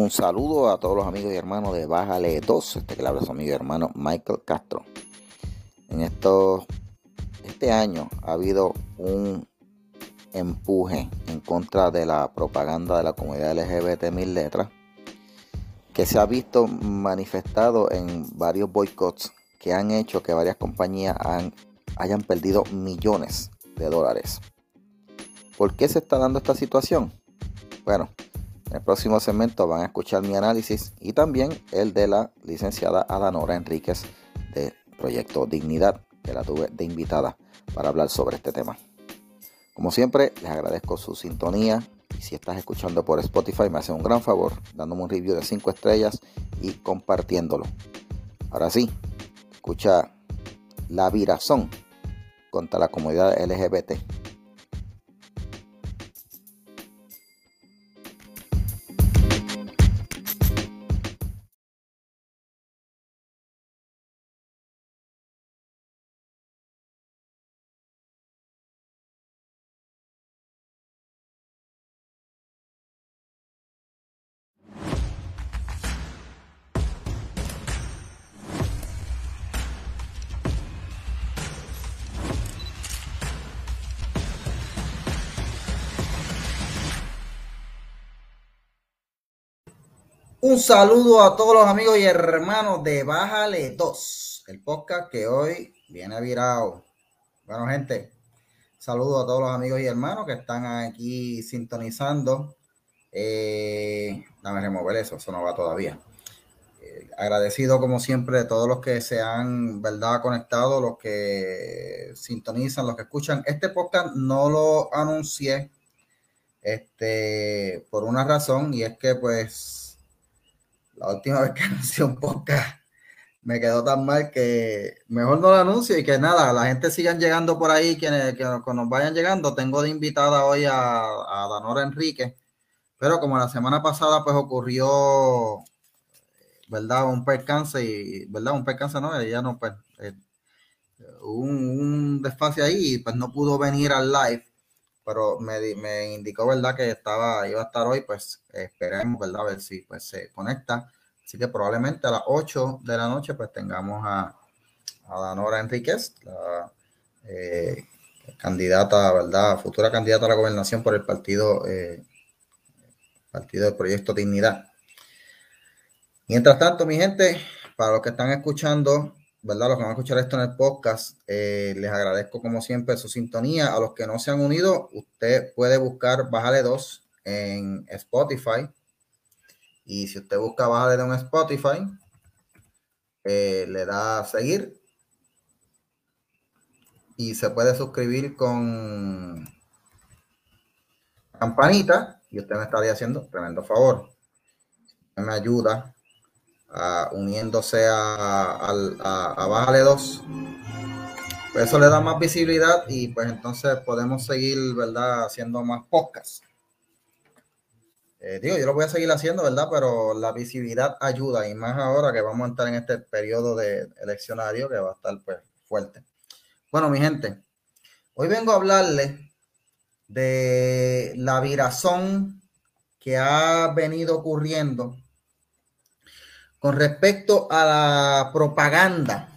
Un saludo a todos los amigos y hermanos de Bájale 2, este que le habla su amigo y hermano Michael Castro. En estos, este año ha habido un empuje en contra de la propaganda de la comunidad LGBT mil letras que se ha visto manifestado en varios boicots que han hecho que varias compañías hayan perdido millones de dólares. ¿Por qué se está dando esta situación? Bueno, en el próximo segmento van a escuchar mi análisis y también el de la licenciada Adanora Enríquez de Proyecto Dignidad, que la tuve de invitada para hablar sobre este tema. Como siempre, les agradezco su sintonía y si estás escuchando por Spotify me hace un gran favor dándome un review de 5 estrellas y compartiéndolo. Ahora sí, escucha la virazón contra la comunidad LGBT. Un saludo a todos los amigos y hermanos de Bájale 2, el podcast que hoy viene virado. Bueno, gente, saludo a todos los amigos y hermanos que están aquí sintonizando. Eh, dame remover eso, eso no va todavía. Eh, agradecido como siempre de todos los que se han, ¿verdad?, conectado, los que sintonizan, los que escuchan. Este podcast no lo anuncié este, por una razón y es que pues la última vez que anuncié un podcast me quedó tan mal que mejor no lo anuncio y que nada, la gente sigan llegando por ahí, quienes que nos vayan llegando. Tengo de invitada hoy a, a Danora Enrique, pero como la semana pasada pues ocurrió, ¿verdad? Un percance y, ¿verdad? Un percance no, ella no, pues, eh, un, un desfase ahí pues no pudo venir al live, pero me, me indicó, ¿verdad? Que estaba, iba a estar hoy, pues esperemos, ¿verdad? A ver si pues se conecta Así que probablemente a las 8 de la noche pues tengamos a, a Danora Enríquez, la eh, candidata, ¿verdad? Futura candidata a la gobernación por el partido, eh, partido del Proyecto Dignidad. Mientras tanto, mi gente, para los que están escuchando, ¿verdad? Los que van a escuchar esto en el podcast, eh, les agradezco como siempre su sintonía. A los que no se han unido, usted puede buscar Bájale 2 en Spotify y si usted busca bajar de un Spotify, eh, le da a seguir y se puede suscribir con campanita y usted me estaría haciendo tremendo favor. Me ayuda uniéndose a, a, Bájale 2. Pues eso le da más visibilidad y pues entonces podemos seguir, ¿verdad? Haciendo más podcasts. Eh, digo, yo lo voy a seguir haciendo, ¿verdad? Pero la visibilidad ayuda y más ahora que vamos a estar en este periodo de eleccionario que va a estar pues fuerte. Bueno, mi gente, hoy vengo a hablarles de la virazón que ha venido ocurriendo con respecto a la propaganda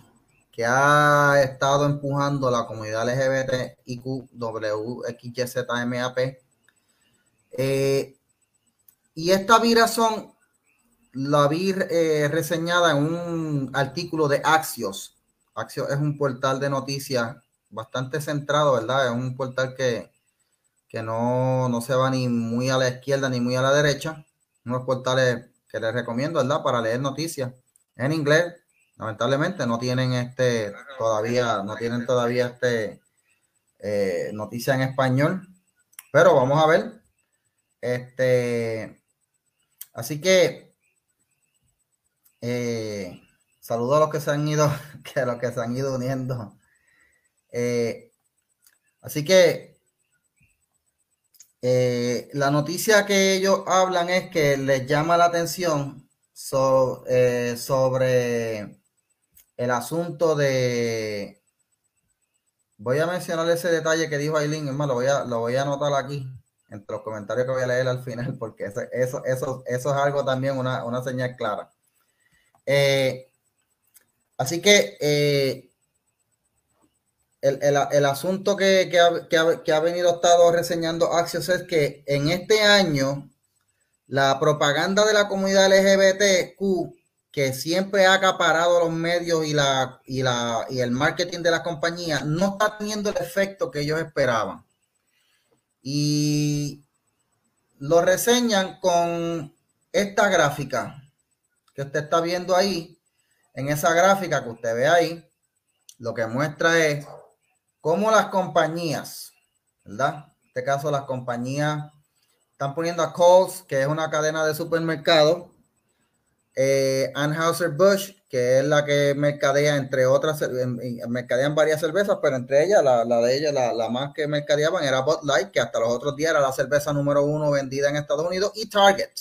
que ha estado empujando la comunidad LGBTIQ, WXYZMAP, eh, y esta virazón la vi eh, reseñada en un artículo de Axios. Axios es un portal de noticias bastante centrado, ¿verdad? Es un portal que, que no, no, se va ni muy a la izquierda ni muy a la derecha. Unos portales que les recomiendo, ¿verdad? Para leer noticias. En inglés, lamentablemente, no tienen este todavía, no tienen todavía este eh, noticia en español. Pero vamos a ver. Este Así que eh, saludo a los que se han ido, que a los que se han ido uniendo. Eh, así que eh, la noticia que ellos hablan es que les llama la atención sobre el asunto de. Voy a mencionar ese detalle que dijo Aileen, hermano, lo voy a, anotar aquí entre los comentarios que voy a leer al final, porque eso, es algo también, una, señal clara. Eh, así que eh, el, el, el, asunto que, que, ha, que, ha, que, ha, venido estado reseñando Axios es que en este año la propaganda de la comunidad LGBTQ que siempre ha acaparado los medios y, la, y, la, y el marketing de la compañía no está teniendo el efecto que ellos esperaban. Y lo reseñan con esta gráfica que usted está viendo ahí. En esa gráfica que usted ve ahí, lo que muestra es cómo las compañías, ¿verdad? En este caso, las compañías están poniendo a Coles, que es una cadena de supermercados, eh, Anheuser-Busch, que es la que mercadea entre otras, mercadean varias cervezas, pero entre ellas, la, de ellas, la, más que mercadeaban era Bud Light, que hasta los otros días era la cerveza número uno vendida en Estados Unidos, y Target,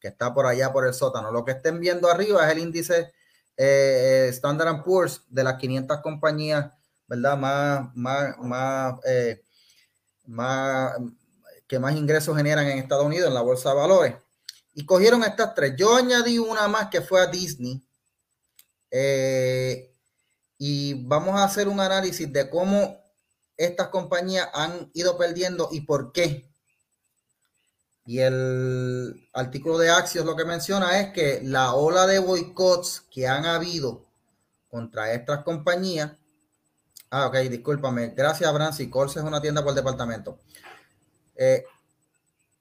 que está por allá por el sótano. Lo que estén viendo arriba es el índice eh, Standard Poor's de las 500 compañías, ¿verdad? Más, más, más, eh, más, que más ingresos generan en Estados Unidos en la bolsa de valores y cogieron estas tres. Yo añadí una más que fue a Disney. Eh, y vamos a hacer un análisis de cómo estas compañías han ido perdiendo y por qué. Y el artículo de Axios lo que menciona es que la ola de boicots que han habido contra estas compañías. Ah, ok, discúlpame. Gracias, Brancy. Coles es una tienda por departamento. Eh,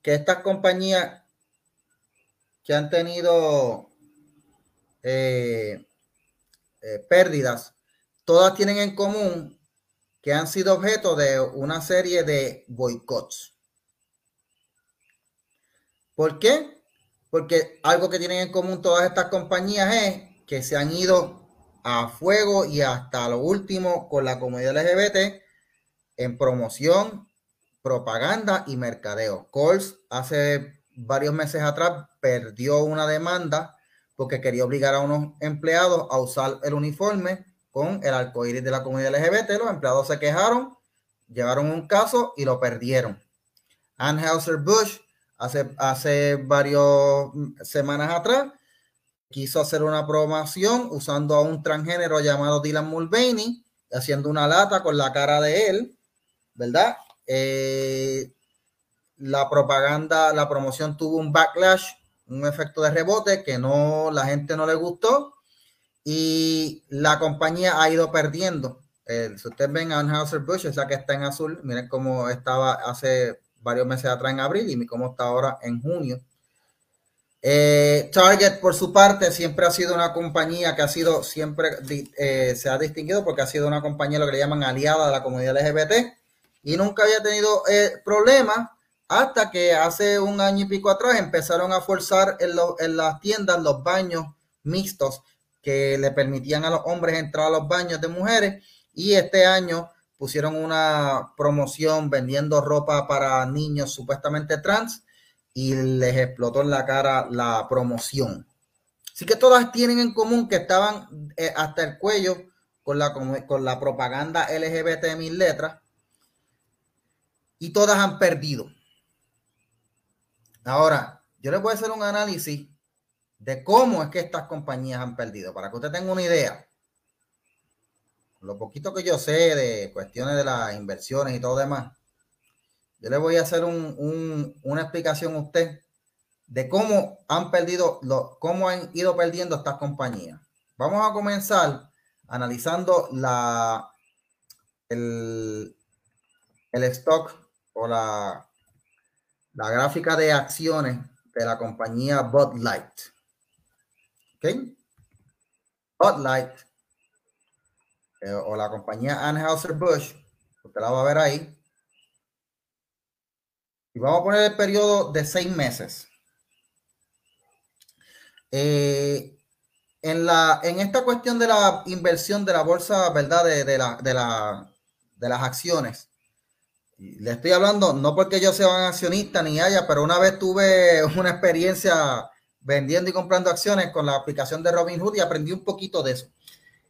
que estas compañías que han tenido eh, eh, pérdidas, todas tienen en común que han sido objeto de una serie de boicots. ¿Por qué? Porque algo que tienen en común todas estas compañías es que se han ido a fuego y hasta lo último con la comunidad LGBT en promoción, propaganda y mercadeo. Coles hace varios meses atrás perdió una demanda porque quería obligar a unos empleados a usar el uniforme con el arcoíris de la comunidad LGBT. Los empleados se quejaron, llevaron un caso y lo perdieron. Anheuser-Busch hace, hace varias semanas atrás quiso hacer una promoción usando a un transgénero llamado Dylan Mulvaney, haciendo una lata con la cara de él, ¿verdad? Eh, la propaganda, la promoción tuvo un backlash, un efecto de rebote que no, la gente no le gustó y la compañía ha ido perdiendo. Eh, si ustedes ven Anheuser-Busch, esa que está en azul, miren cómo estaba hace varios meses atrás en abril y cómo está ahora en junio. Eh, Target, por su parte, siempre ha sido una compañía que ha sido, siempre eh, se ha distinguido porque ha sido una compañía, lo que le llaman aliada de la comunidad LGBT y nunca había tenido problemas hasta que hace un año y pico atrás empezaron a forzar en, las tiendas los baños mixtos que le permitían a los hombres entrar a los baños de mujeres y este año pusieron una promoción vendiendo ropa para niños supuestamente trans y les explotó en la cara la promoción. Así que todas tienen en común que estaban eh, hasta el cuello con la, con la propaganda LGBT de mil letras y todas han perdido. Ahora, yo les voy a hacer un análisis de cómo es que estas compañías han perdido, para que usted tenga una idea. Lo poquito que yo sé de cuestiones de las inversiones y todo demás, yo le voy a hacer un, un, una explicación a usted de cómo han perdido, lo, cómo han ido perdiendo estas compañías. Vamos a comenzar analizando la, el, stock o la, la gráfica de acciones de la compañía Bud Light. ¿Ok? Bud Light eh, o la compañía Anheuser-Busch, usted la va a ver ahí. Y vamos a poner el periodo de seis meses. Eh, en, la, en esta cuestión de la inversión de la bolsa, ¿verdad? De, de, la, de, la, de las acciones le estoy hablando, no porque yo sea un accionista ni haya, pero una vez tuve una experiencia vendiendo y comprando acciones con la aplicación de Robinhood y aprendí un poquito de eso.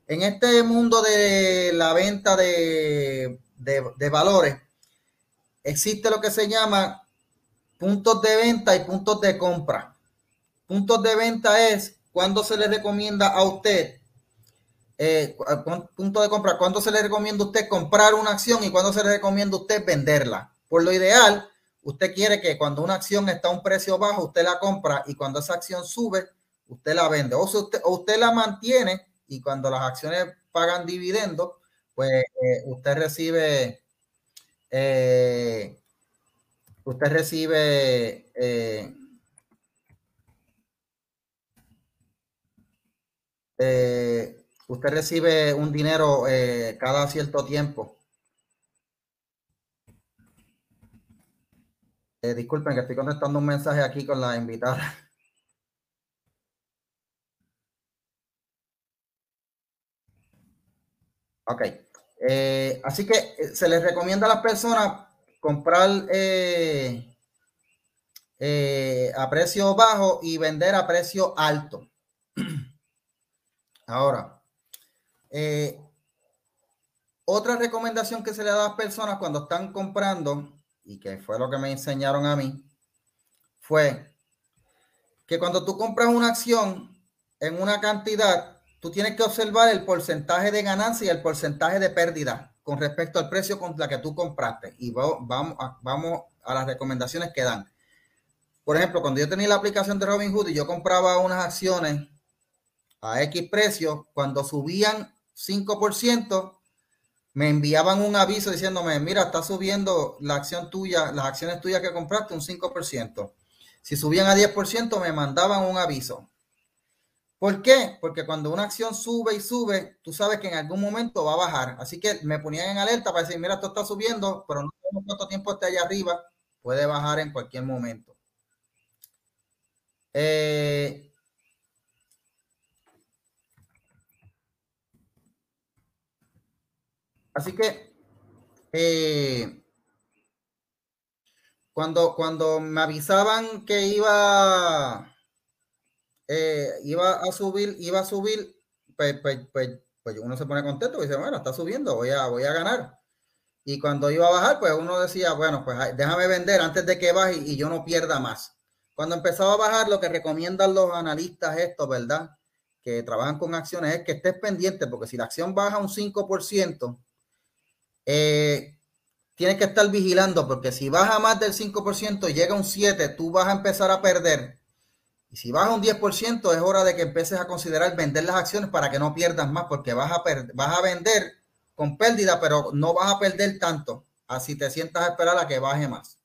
En este mundo de la venta de, de valores, existe lo que se llama puntos de venta y puntos de compra. Puntos de venta es cuando se le recomienda a usted, eh, punto de compra, cuando se le recomienda a usted comprar una acción y cuando se le recomienda a usted venderla. Por lo ideal, usted quiere que cuando una acción está a un precio bajo, usted la compra y cuando esa acción sube, usted la vende. O, usted, usted la mantiene y cuando las acciones pagan dividendos, pues eh, usted recibe eh, usted recibe eh, eh, usted recibe un dinero cada cierto tiempo. disculpen que estoy contestando un mensaje aquí con la invitada. Ok. Así que se les recomienda a las personas comprar eh, eh, a precio bajo y vender a precio alto. Ahora, eh, otra recomendación que se le da a las personas cuando están comprando, y que fue lo que me enseñaron a mí, fue que cuando tú compras una acción en una cantidad, tú tienes que observar el porcentaje de ganancia y el porcentaje de pérdida con respecto al precio con la que tú compraste. Y vamos a, vamos a las recomendaciones que dan. Por ejemplo, cuando yo tenía la aplicación de Robinhood y yo compraba unas acciones a X precio, cuando subían 5%, me enviaban un aviso diciéndome, mira, está subiendo la acción tuya, las acciones tuyas que compraste un 5%. Si subían a 10%, me mandaban un aviso. ¿Por qué? Porque cuando una acción sube y sube, tú sabes que en algún momento va a bajar. Así que me ponían en alerta para decir, mira, esto está subiendo, pero no sabemos cuánto tiempo está allá arriba. Puede bajar en cualquier momento. Eh, así que eh, cuando, cuando me avisaban que iba eh, iba a subir, iba a subir, pues, pues, pues, pues, uno se pone contento y dice, bueno, está subiendo, voy a, voy a ganar. Y cuando iba a bajar, pues uno decía, bueno, pues déjame vender antes de que baje y yo no pierda más. Cuando empezaba a bajar, lo que recomiendan los analistas esto, ¿verdad? Que trabajan con acciones es que estés pendiente, porque si la acción baja un 5%, eh, tienes que estar vigilando, porque si baja más del 5% y llega un 7%, tú vas a empezar a perder si baja un 10%, es hora de que empieces a considerar vender las acciones para que no pierdas más, porque vas a, vas a vender con pérdida, pero no vas a perder tanto. Así te sientas a esperar a que baje más.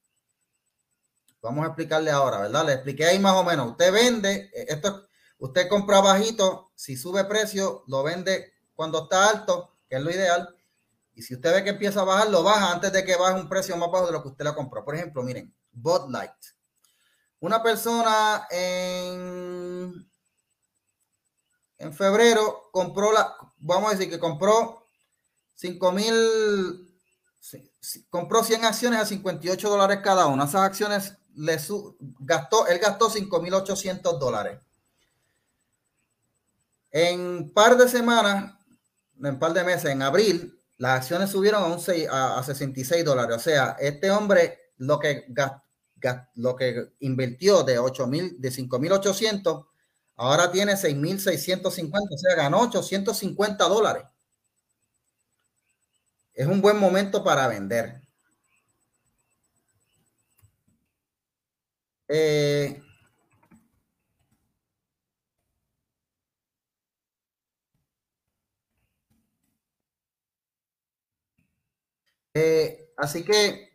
Vamos a explicarle ahora, ¿verdad? Le expliqué ahí más o menos. Usted vende, eh, esto, usted compra bajito, si sube precio, lo vende cuando está alto, que es lo ideal. Y si usted ve que empieza a bajar, lo baja antes de que baje un precio más bajo de lo que usted lo compró. Por ejemplo, miren, Bud Light. Una persona en, en febrero compró la, vamos a decir que compró 5 mil, compró 100 acciones a 58 dólares cada una. Esas acciones le gastó, él gastó 5 mil 800 dólares. En par de semanas, en par de meses, en abril, las acciones subieron a, un a, a 66 dólares. O sea, este hombre lo que gastó lo que invirtió de 8 mil, de 5.800, ahora tiene 6.650, o sea, ganó 850 dólares. Es un buen momento para vender. Eh, eh, así que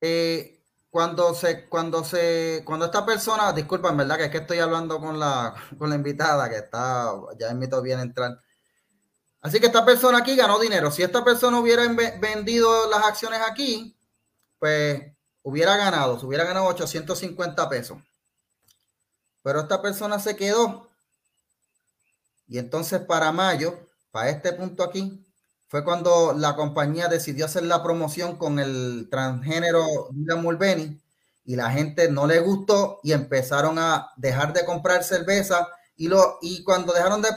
eh, cuando se, cuando se, cuando esta persona, disculpen, verdad que es que estoy hablando con la, con la invitada que está, ya invito bien a entrar. Así que esta persona aquí ganó dinero. Si esta persona hubiera vendido las acciones aquí, pues hubiera ganado, se hubiera ganado 850 pesos. Pero esta persona se quedó. Y entonces para mayo, para este punto aquí, fue cuando la compañía decidió hacer la promoción con el transgénero Dylan Mulvaney y la gente no le gustó y empezaron a dejar de comprar cerveza y, lo, y cuando dejaron de,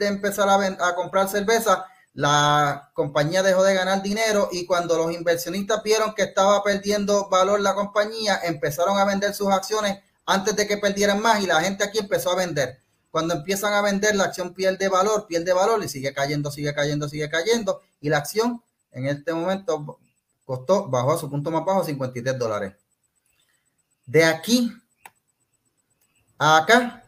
empezar a, comprar cerveza, la compañía dejó de ganar dinero y cuando los inversionistas vieron que estaba perdiendo valor la compañía, empezaron a vender sus acciones antes de que perdieran más y la gente aquí empezó a vender. Cuando empiezan a vender, la acción pierde valor, pierde valor y sigue cayendo, sigue cayendo, sigue cayendo. Y la acción en este momento costó, bajó a su punto más bajo, 53 dólares. De aquí a acá,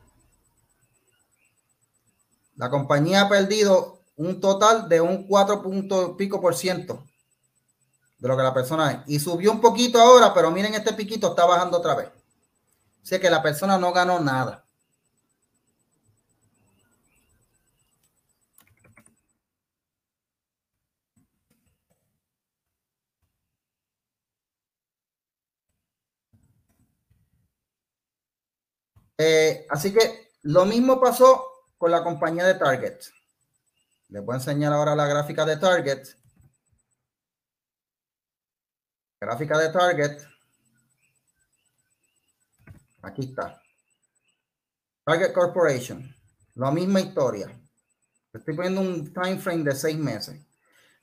la compañía ha perdido un total de un 4 punto pico por ciento de lo que la persona es. Y subió un poquito ahora, pero miren, este piquito está bajando otra vez. Sé que la persona no ganó nada. Eh, así que lo mismo pasó con la compañía de Target. Les voy a enseñar ahora la gráfica de Target. Gráfica de Target. Aquí está. Target Corporation. La misma historia. Estoy poniendo un time frame de seis meses.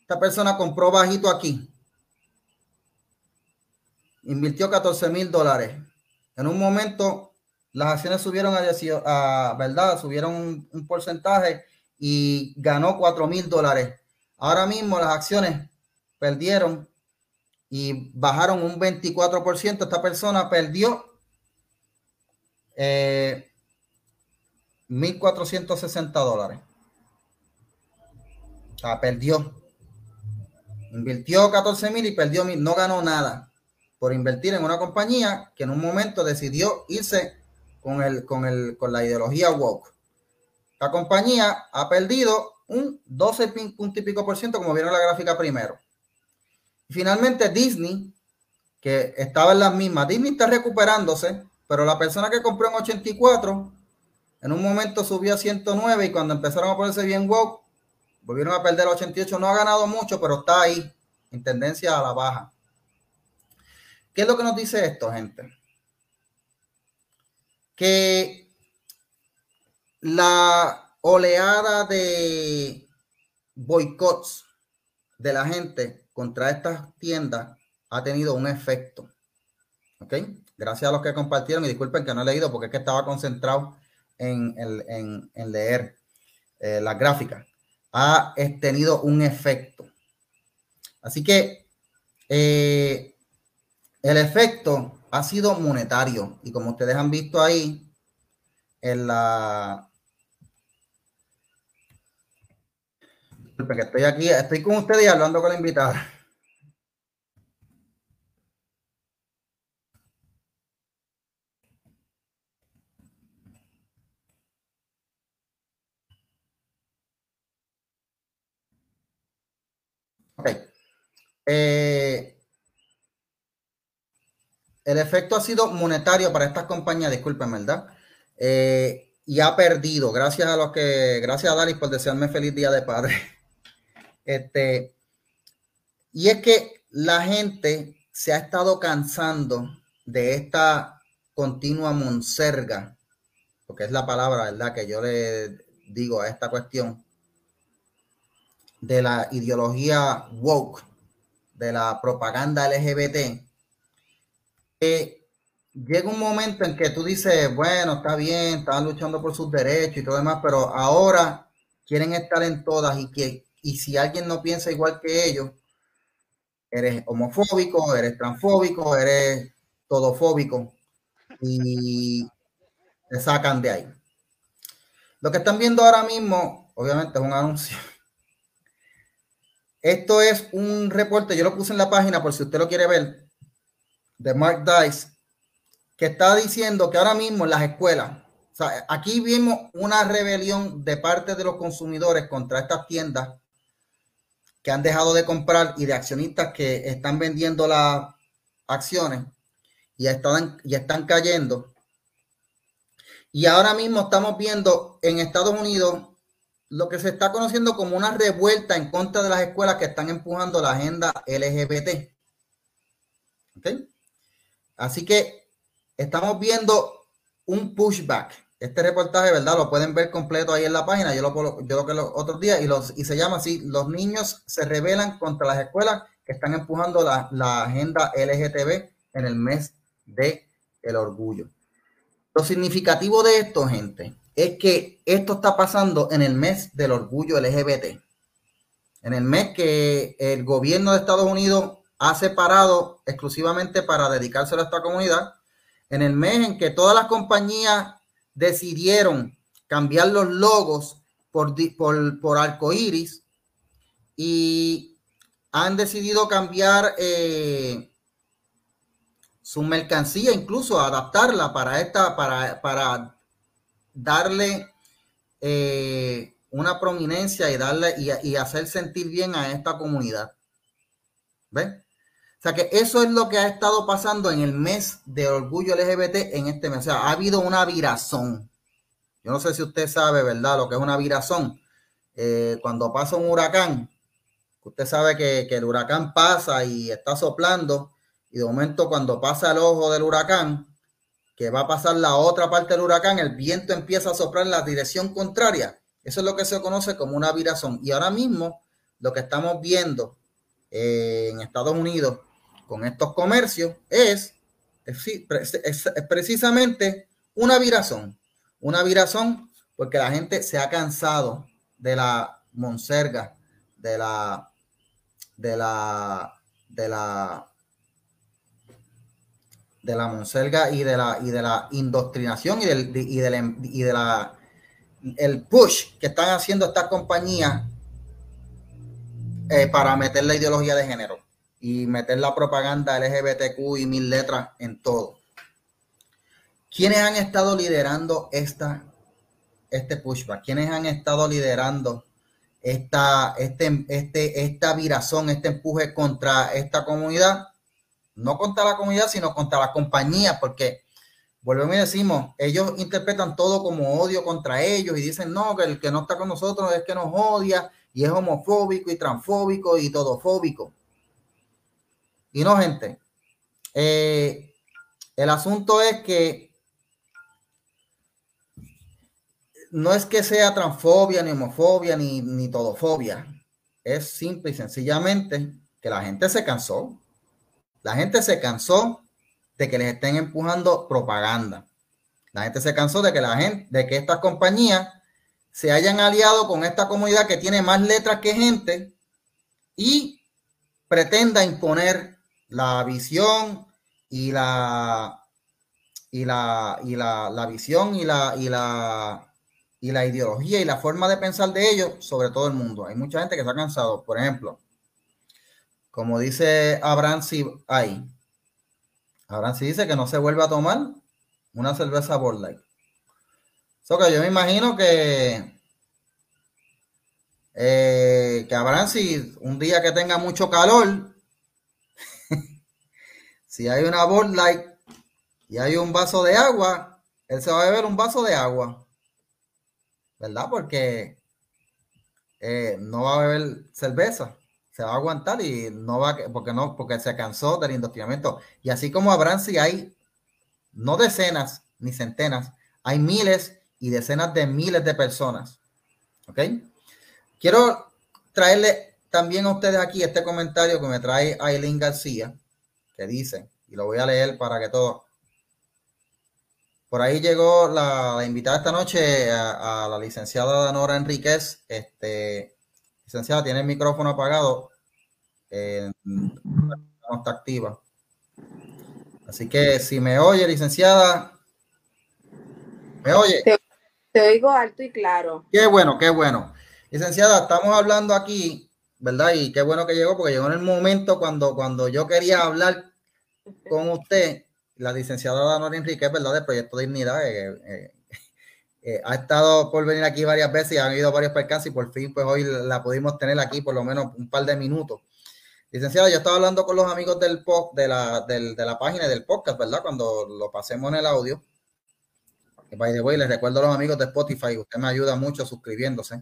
Esta persona compró bajito aquí. Invirtió 14 mil dólares. En un momento, las acciones subieron a, ¿verdad? Subieron un porcentaje y ganó 4 mil dólares. Ahora mismo las acciones perdieron y bajaron un 24%. Esta persona perdió eh, 1.460 dólares. Perdió. Invirtió 14 mil y perdió mil. No ganó nada por invertir en una compañía que en un momento decidió irse con, el, con, el, con la ideología woke. La compañía ha perdido un 12 punto y pico por ciento, como vieron la gráfica primero. Finalmente Disney, que estaba en las mismas. Disney está recuperándose, pero la persona que compró en 84, en un momento subió a 109 y cuando empezaron a ponerse bien woke, volvieron a perder 88. No ha ganado mucho, pero está ahí, en tendencia a la baja. ¿Qué es lo que nos dice esto, gente? Que la oleada de boicots de la gente contra estas tiendas ha tenido un efecto. ¿Ok? Gracias a los que compartieron y disculpen que no he leído porque es que estaba concentrado en, leer eh, las gráficas. Ha tenido un efecto. Así que eh, el efecto ha sido monetario y como ustedes han visto ahí en la que estoy aquí, estoy con ustedes y hablando con la invitada. Ok. Eh, el efecto ha sido monetario para estas compañías, disculpen, ¿verdad? Eh, y ha perdido, gracias a los que, gracias a Dalis por desearme feliz día de padre. Este, y es que la gente se ha estado cansando de esta continua monserga, porque es la palabra, ¿verdad?, que yo le digo a esta cuestión de la ideología woke, de la propaganda LGBT, que llega un momento en que tú dices, bueno, está bien, están luchando por sus derechos y todo demás, pero ahora quieren estar en todas y que y si alguien no piensa igual que ellos, eres homofóbico, eres transfóbico, eres todofóbico y te sacan de ahí. Lo que están viendo ahora mismo, obviamente es un anuncio. Esto es un reporte, yo lo puse en la página por si usted lo quiere ver, de Mark Dice, que está diciendo que ahora mismo en las escuelas, aquí vimos una rebelión de parte de los consumidores contra estas tiendas que han dejado de comprar y de accionistas que están vendiendo las acciones y están, y están cayendo. Y ahora mismo estamos viendo en Estados Unidos lo que se está conociendo como una revuelta en contra de las escuelas que están empujando la agenda LGBT. Así que estamos viendo un pushback este reportaje, ¿verdad? Lo pueden ver completo ahí en la página. Yo lo, yo lo que los otros días y, los, y se llama así, los niños se rebelan contra las escuelas que están empujando la, la agenda LGTB en el mes de el orgullo. Lo significativo de esto, gente, es que esto está pasando en el mes del orgullo LGBT. En el mes que el gobierno de Estados Unidos ha separado exclusivamente para dedicárselo a esta comunidad. En el mes en que todas las compañías decidieron cambiar los logos por, por, por y han decidido cambiar eh, su mercancía, incluso adaptarla para esta, para, para darle eh, una prominencia y darle y, hacer sentir bien a esta comunidad. ¿Ven? Sea que eso es lo que ha estado pasando en el mes de orgullo LGBT en este mes. O sea, ha habido una virazón. Yo no sé si usted sabe, ¿verdad? Lo que es una virazón. Eh, cuando pasa un huracán, usted sabe que, que, el huracán pasa y está soplando, y de momento cuando pasa el ojo del huracán, que va a pasar la otra parte del huracán, el viento empieza a soplar en la dirección contraria. Eso es lo que se conoce como una virazón. Y ahora mismo lo que estamos viendo eh, en Estados Unidos con estos comercios es, es, precisamente una virazón. Una virazón porque la gente se ha cansado de la monserga, de la, de la, de la, de la monserga y de la, y de la indoctrinación y del, y de la, y de la, el push que están haciendo estas compañías eh, para meter la ideología de género y meter la propaganda LGBTQ y mil letras en todo. ¿Quiénes han estado liderando esta, este pushback? ¿Quiénes han estado liderando esta, este, este, esta virazón, este empuje contra esta comunidad? No contra la comunidad, sino contra la compañía, porque volvemos y decimos, ellos interpretan todo como odio contra ellos y dicen, no, que el que no está con nosotros es que nos odia y es homofóbico y transfóbico y todofóbico. Y no, gente. Eh, el asunto es que no es que sea transfobia, ni homofobia, ni, ni todofobia. Es simple y sencillamente que la gente se cansó. La gente se cansó de que les estén empujando propaganda. La gente se cansó de que la gente, de que estas compañías se hayan aliado con esta comunidad que tiene más letras que gente y pretenda imponer la visión y la y la y la, visión y la y la y la ideología y la forma de pensar de ellos sobre todo el mundo. Hay mucha gente que se ha cansado, por ejemplo, como dice Abraham si hay Abraham si dice que no se vuelve a tomar una cerveza Bud Light. So que yo me imagino que eh, que Abraham si un día que tenga mucho calor si hay una Bud Light y hay un vaso de agua, él se va a beber un vaso de agua. ¿Verdad? Porque eh, no va a beber cerveza. Se va a aguantar y no va a, porque no, porque se cansó del indoctrinamiento. Y así como habrán si hay no decenas ni centenas, hay miles y decenas de miles de personas. ¿Ok? Quiero traerle también a ustedes aquí este comentario que me trae Aileen García que dice, y lo voy a leer para que todo. Por ahí llegó la, invitada esta noche a, la licenciada Danora Enríquez. Este, licenciada, tiene el micrófono apagado. no está activa. Así que si me oye, licenciada, ¿me oye? Te, te, oigo alto y claro. Qué bueno, qué bueno. Licenciada, estamos hablando aquí ¿verdad? Y qué bueno que llegó, porque llegó en el momento cuando, cuando yo quería hablar con usted, la licenciada Danora Enrique, ¿verdad? Del Proyecto Dignidad, eh, eh, eh, ha estado por venir aquí varias veces y han habido varios percances y por fin, pues hoy la pudimos tener aquí por lo menos un par de minutos. Licenciada, yo estaba hablando con los amigos del de la, de la página del podcast, ¿verdad? Cuando lo pasemos en el audio. By the way, les recuerdo a los amigos de Spotify, usted me ayuda mucho suscribiéndose,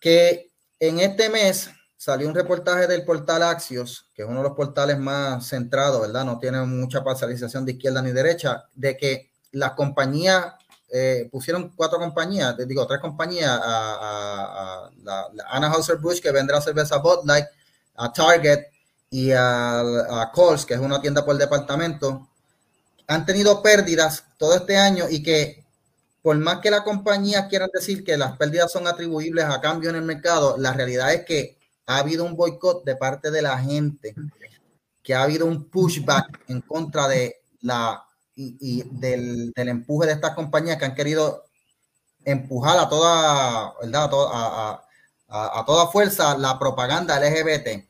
que en este mes salió un reportaje del portal Axios, que es uno de los portales más centrados, ¿verdad? No tiene mucha parcialización de izquierda ni derecha, de que las compañías eh, pusieron cuatro compañías, digo, tres compañías, a, la, Anna Hauser Bush, que vendrá cerveza Bud Light, a Target y a, a que es una tienda por departamento, han tenido pérdidas todo este año y que por más que la compañía quieran decir que las pérdidas son atribuibles a cambio en el mercado, la realidad es que ha habido un boicot de parte de la gente, que ha habido un pushback en contra de la y, del, empuje de estas compañías que han querido empujar a toda, ¿verdad? A, toda fuerza la propaganda LGBT.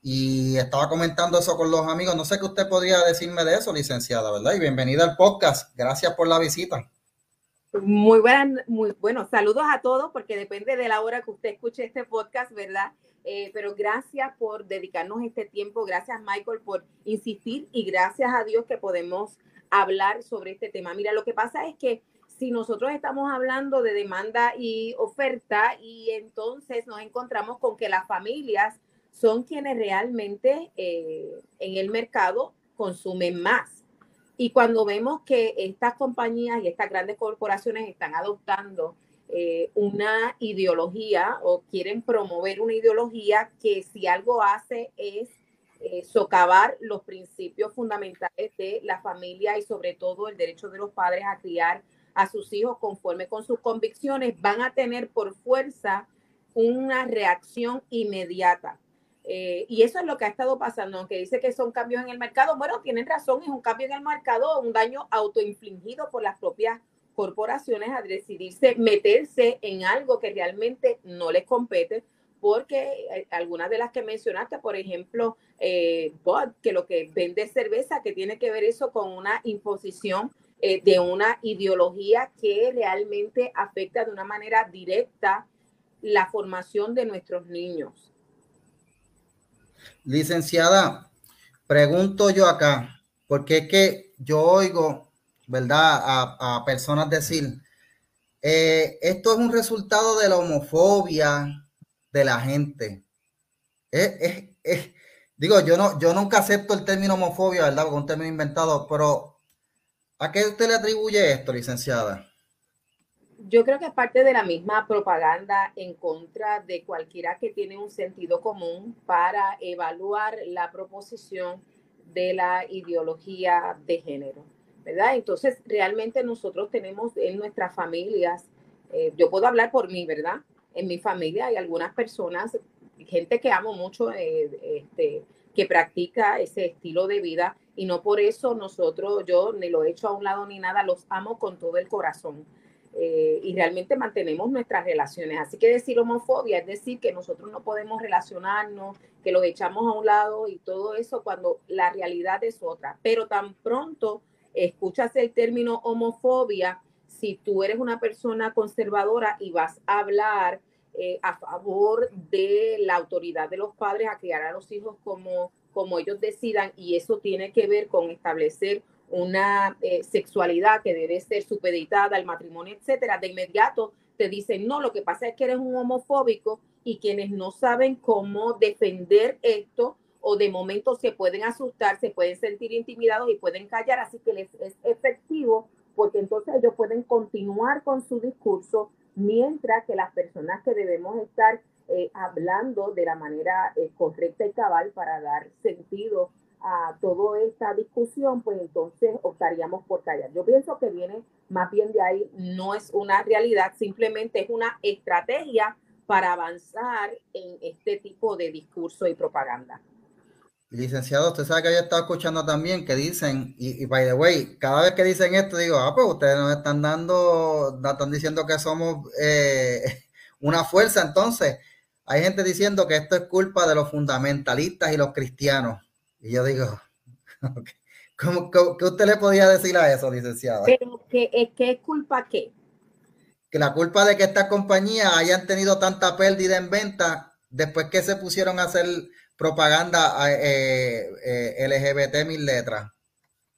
Y estaba comentando eso con los amigos. No sé qué usted podría decirme de eso, licenciada, ¿verdad? Y bienvenida al podcast. Gracias por la visita. Muy buenas, muy bueno. Saludos a todos, porque depende de la hora que usted escuche este podcast, ¿verdad? Eh, pero gracias por dedicarnos este tiempo, gracias Michael por insistir y gracias a Dios que podemos hablar sobre este tema. Mira, lo que pasa es que si nosotros estamos hablando de demanda y oferta y entonces nos encontramos con que las familias son quienes realmente eh, en el mercado consumen más. Y cuando vemos que estas compañías y estas grandes corporaciones están adoptando eh, una ideología o quieren promover una ideología que si algo hace es eh, socavar los principios fundamentales de la familia y sobre todo el derecho de los padres a criar a sus hijos conforme con sus convicciones, van a tener por fuerza una reacción inmediata. Eh, y eso es lo que ha estado pasando, aunque dice que son cambios en el mercado. Bueno, tienen razón, es un cambio en el mercado, un daño autoinfligido por las propias corporaciones a decidirse meterse en algo que realmente no les compete, porque eh, algunas de las que mencionaste, por ejemplo, eh, que lo que vende cerveza, que tiene que ver eso con una imposición de una ideología que realmente afecta de una manera directa la formación de nuestros niños. Licenciada, pregunto yo acá, porque es que yo oigo, ¿verdad?, a, personas decir, esto es un resultado de la homofobia, de la gente. digo, yo no, yo nunca acepto el término homofobia, ¿verdad? Porque es un término inventado, pero ¿a qué usted le atribuye esto, licenciada? Yo creo que es parte de la misma propaganda en contra de cualquiera que tiene un sentido común para evaluar la proposición de la ideología de género, ¿verdad? Entonces, realmente nosotros tenemos en nuestras familias, eh, yo puedo hablar por mí, ¿verdad? en mi familia hay algunas personas, gente que amo mucho, eh, este, que practica ese estilo de vida y no por eso nosotros, yo ni lo he hecho a un lado ni nada, los amo con todo el corazón. Eh, y realmente mantenemos nuestras relaciones. Así que decir homofobia es decir que nosotros no podemos relacionarnos, que los echamos a un lado y todo eso cuando la realidad es otra. Pero tan pronto escuchas el término homofobia, si tú eres una persona conservadora y vas a hablar eh, a favor de la autoridad de los padres a criar a los hijos como, como ellos decidan y eso tiene que ver con establecer una eh, sexualidad que debe ser supeditada al matrimonio, etcétera, de inmediato te dicen, no, lo que pasa es que eres un homofóbico y quienes no saben cómo defender esto o de momento se pueden asustar, se pueden sentir intimidados y pueden callar, así que les es efectivo porque entonces ellos pueden continuar con su discurso mientras que las personas que debemos estar eh, hablando de la manera eh, correcta y cabal para dar sentido a toda esta discusión, pues entonces optaríamos por callar. Yo pienso que viene más bien de ahí, no es una realidad, simplemente es una estrategia para avanzar en este tipo de discurso y propaganda. Licenciado, usted sabe que yo estado escuchando también que dicen, y, by the way, cada vez que dicen esto, digo, ah, pues ustedes nos están dando, nos están diciendo que somos eh, una fuerza. Entonces, hay gente diciendo que esto es culpa de los fundamentalistas y los cristianos. Y yo digo, ¿cómo, qué usted le podía decir a eso, licenciado? Pero, ¿qué, ¿qué es culpa qué? Que la culpa de que estas compañías hayan tenido tanta pérdida en venta después que se pusieron a hacer propaganda eh, eh, LGBT mil letras?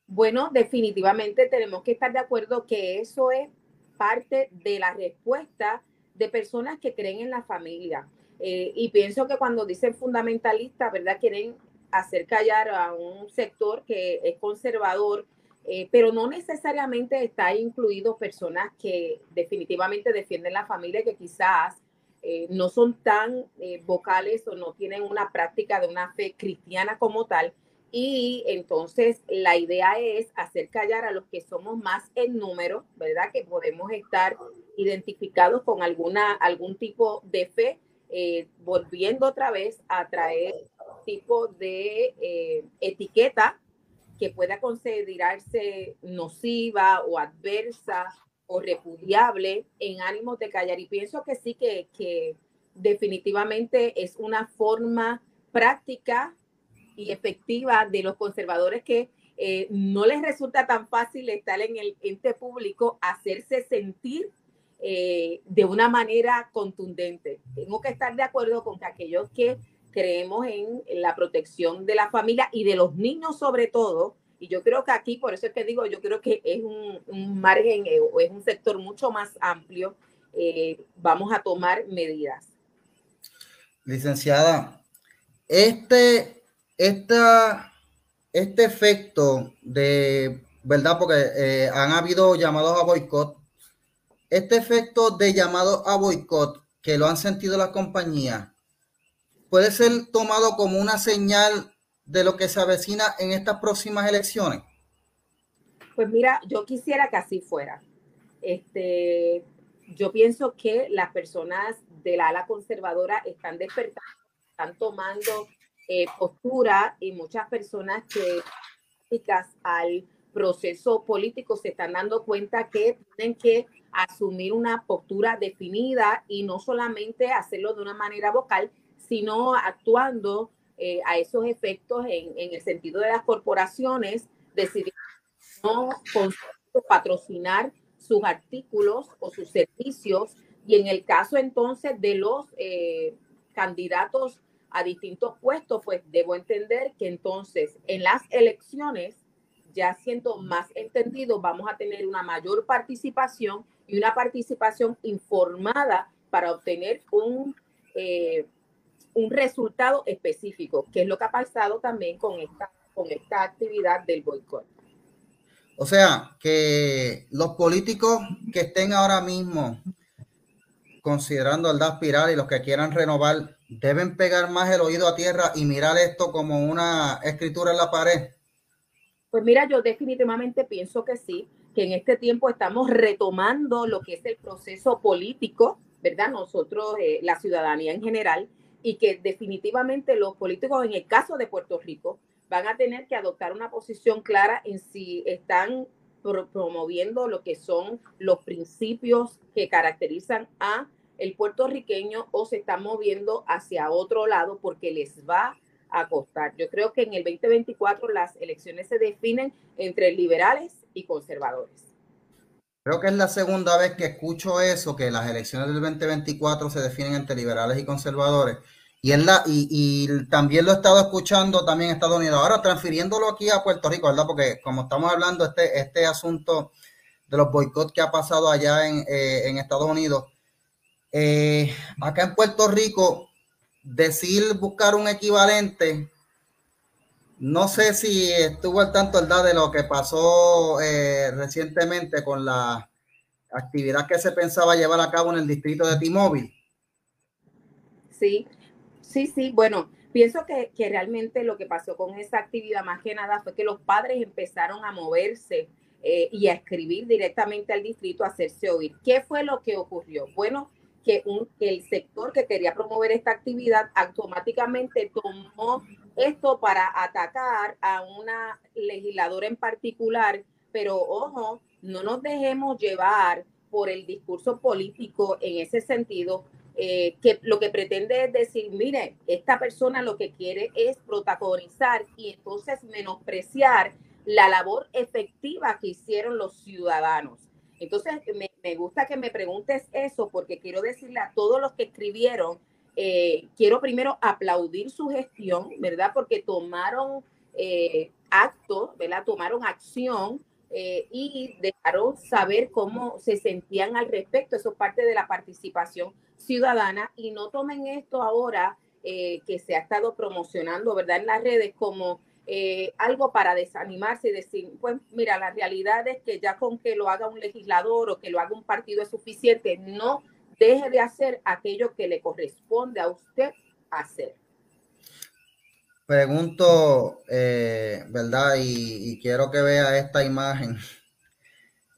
Bueno, definitivamente tenemos que estar de acuerdo que eso es parte de la respuesta de personas que creen en la familia. Eh, y pienso que cuando dicen fundamentalista, ¿verdad? Quieren hacer callar a un sector que es conservador eh, pero no necesariamente está incluido personas que definitivamente defienden la familia, que quizás eh, no son tan eh, vocales o no tienen una práctica de una fe cristiana como tal. Y entonces la idea es hacer callar a los que somos más en número, ¿verdad? Que podemos estar identificados con alguna, algún tipo de fe, volviendo otra vez a traer tipo de etiqueta que pueda considerarse nociva o adversa o repudiable en ánimos de callar. Y pienso que sí, que, definitivamente es una forma práctica y efectiva de los conservadores que eh, no les resulta tan fácil estar en el ente público, hacerse sentir eh, de una manera contundente. Tengo que estar de acuerdo con que aquellos que creemos en la protección de la familia y de los niños sobre todo. Y yo creo que aquí, por eso es que digo, yo creo que es un, margen eh, o es un sector mucho más amplio. Eh, vamos a tomar medidas. Licenciada, este, esta, este efecto de, ¿verdad? Porque eh, han habido llamados a boicot. Este efecto de llamado a boicot que lo han sentido las compañías, puede ser tomado como una señal de lo que se avecina en estas próximas elecciones? Pues mira, yo quisiera que así fuera. Este, yo pienso que las personas de la ala conservadora están despertando, están tomando eh, postura y muchas personas que al proceso político se están dando cuenta que tienen que asumir una postura definida y no solamente hacerlo de una manera vocal, sino actuando eh, a esos efectos en, el sentido de las corporaciones decidir no patrocinar sus artículos o sus servicios. Y en el caso entonces de los eh, candidatos a distintos puestos, pues debo entender que entonces en las elecciones, ya siendo más entendido, vamos a tener una mayor participación y una participación informada para obtener un eh, un resultado específico, que es lo que ha pasado también con esta, con esta actividad del boicot. O sea, que los políticos que estén ahora mismo considerando el aspirar y los que quieran renovar, deben pegar más el oído a tierra y mirar esto como una escritura en la pared. Pues mira, yo definitivamente pienso que sí, que en este tiempo estamos retomando lo que es el proceso político, ¿verdad? Nosotros, eh, la ciudadanía en general, y que definitivamente los políticos, en el caso de Puerto Rico, van a tener que adoptar una posición clara en si están promoviendo lo que son los principios que caracterizan a el puertorriqueño o se están moviendo hacia otro lado porque les va a costar. Yo creo que en el 2024 las elecciones se definen entre liberales y conservadores. Creo que es la segunda vez que escucho eso, que las elecciones del 2024 se definen entre liberales y conservadores. Y, la, y, también lo he estado escuchando también en Estados Unidos. Ahora transfiriéndolo aquí a Puerto Rico, ¿verdad? Porque como estamos hablando, este, este asunto de los boicots que ha pasado allá en, eh, Estados Unidos, eh, acá en Puerto Rico, decir buscar un equivalente no sé si estuvo al tanto ¿verdad? de lo que pasó eh, recientemente con la actividad que se pensaba llevar a cabo en el distrito de T-Mobile. Sí, sí, sí. Bueno, pienso que, que, realmente lo que pasó con esa actividad más que nada fue que los padres empezaron a moverse eh, y a escribir directamente al distrito, a hacerse oír. ¿Qué fue lo que ocurrió? Bueno, que, un, que el sector que quería promover esta actividad automáticamente tomó esto para atacar a una legisladora en particular, pero ojo, no nos dejemos llevar por el discurso político en ese sentido, eh, que lo que pretende es decir, mire, esta persona lo que quiere es protagonizar y entonces menospreciar la labor efectiva que hicieron los ciudadanos. Entonces, me, me gusta que me preguntes eso porque quiero decirle a todos los que escribieron eh, quiero primero aplaudir su gestión, ¿verdad? Porque tomaron eh, actos, ¿verdad? Tomaron acción eh, y dejaron saber cómo se sentían al respecto. Eso es parte de la participación ciudadana y no tomen esto ahora que se ha estado promocionando, ¿verdad? En las redes como eh, algo para desanimarse y decir, pues mira, la realidad es que ya con que lo haga un legislador o que lo haga un partido es suficiente, no deje de hacer aquello que le corresponde a usted hacer. Pregunto, eh, ¿verdad? Y, quiero que vea esta imagen.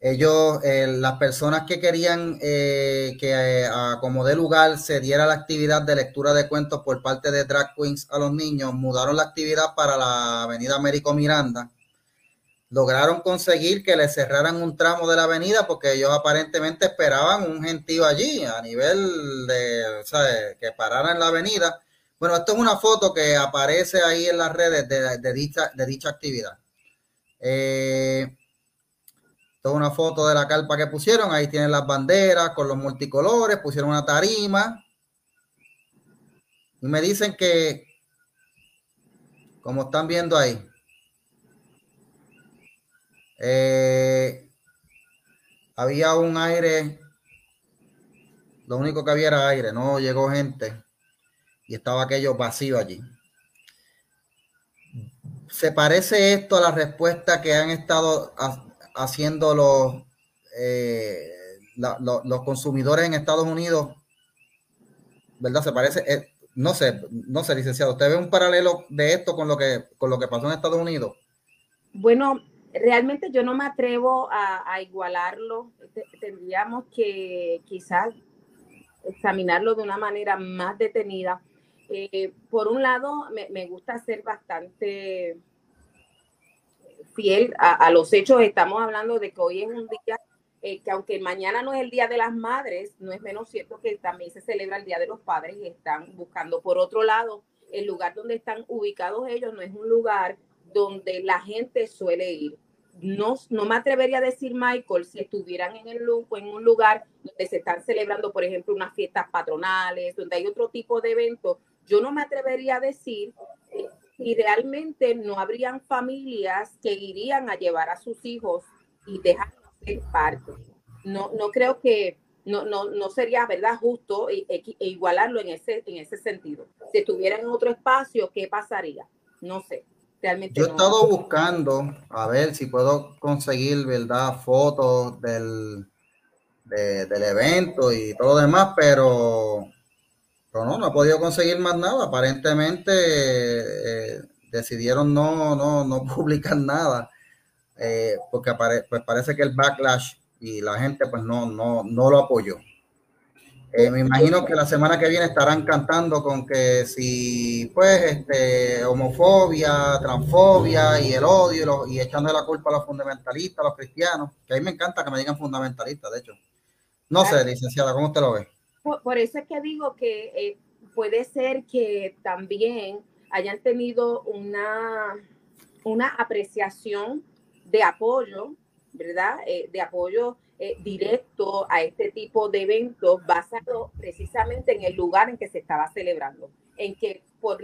Ellos, eh, las personas que querían eh, que como de lugar se diera la actividad de lectura de cuentos por parte de Drag Queens a los niños, mudaron la actividad para la avenida Américo Miranda. Lograron conseguir que le cerraran un tramo de la avenida porque ellos aparentemente esperaban un gentío allí a nivel de, sea, que pararan la avenida bueno, esto es una foto que aparece ahí en las redes de, dicha, de dicha actividad. Eh, esto es una foto de la carpa que pusieron. Ahí tienen las banderas con los multicolores. Pusieron una tarima. Y me dicen que, como están viendo ahí, eh, había un aire. Lo único que había era aire, no llegó gente y estaba aquello vacío allí. ¿Se parece esto a la respuesta que han estado haciendo los, eh, los consumidores en Estados Unidos? ¿Verdad? ¿Se parece? Eh, no sé, no sé, licenciado. ¿Usted ve un paralelo de esto con lo que, con lo que pasó en Estados Unidos? Bueno, realmente yo no me atrevo a, igualarlo. Tendríamos que quizás examinarlo de una manera más detenida eh, por un lado, me, gusta ser bastante fiel a, los hechos. Estamos hablando de que hoy es un día eh, que aunque mañana no es el Día de las Madres, no es menos cierto que también se celebra el Día de los Padres y están buscando. Por otro lado, el lugar donde están ubicados ellos no es un lugar donde la gente suele ir. No, no me atrevería a decir, Michael, si estuvieran en, el, en un lugar donde se están celebrando, por ejemplo, unas fiestas patronales, donde hay otro tipo de eventos, yo no me atrevería a decir si realmente no habrían familias que irían a llevar a sus hijos y dejar ser parte. No, no creo que no, no, no sería verdad justo e, e, e, igualarlo en ese, en ese sentido. Si estuviera en otro espacio, ¿qué pasaría? No sé. Realmente Yo he estado buscando a ver si puedo conseguir, ¿verdad? Fotos del, del evento y todo lo demás, pero pero no, no ha podido conseguir más nada. Aparentemente eh, decidieron no, no, no publicar nada. Eh, porque pues parece que el backlash y la gente pues no, no, no lo apoyó. Eh, me imagino que la semana que viene estarán cantando con que si pues este homofobia, transfobia y el odio y, echando la culpa a los fundamentalistas, a los cristianos, que a mí me encanta que me digan fundamentalistas, de hecho. No sé, licenciada, ¿cómo usted lo ve? Por, eso es que digo que eh, puede ser que también hayan tenido una, una apreciación de apoyo, ¿verdad? Eh, de apoyo eh, directo a este tipo de eventos basado precisamente en el lugar en que se estaba celebrando, en que por,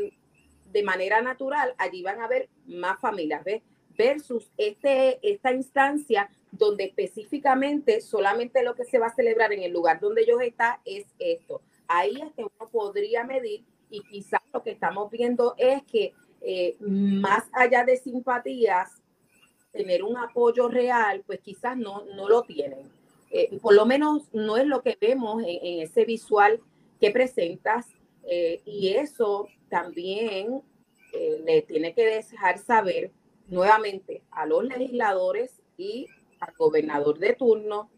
de manera natural allí van a haber más familias, ¿ves? Versus este, esta instancia donde específicamente solamente lo que se va a celebrar en el lugar donde ellos están es esto. Ahí es que uno podría medir y quizás lo que estamos viendo es que eh, más allá de simpatías, tener un apoyo real, pues quizás no, no lo tienen. Eh, por lo menos no es lo que vemos en, ese visual que presentas eh, y eso también le tiene que dejar saber nuevamente a los legisladores y al gobernador de turno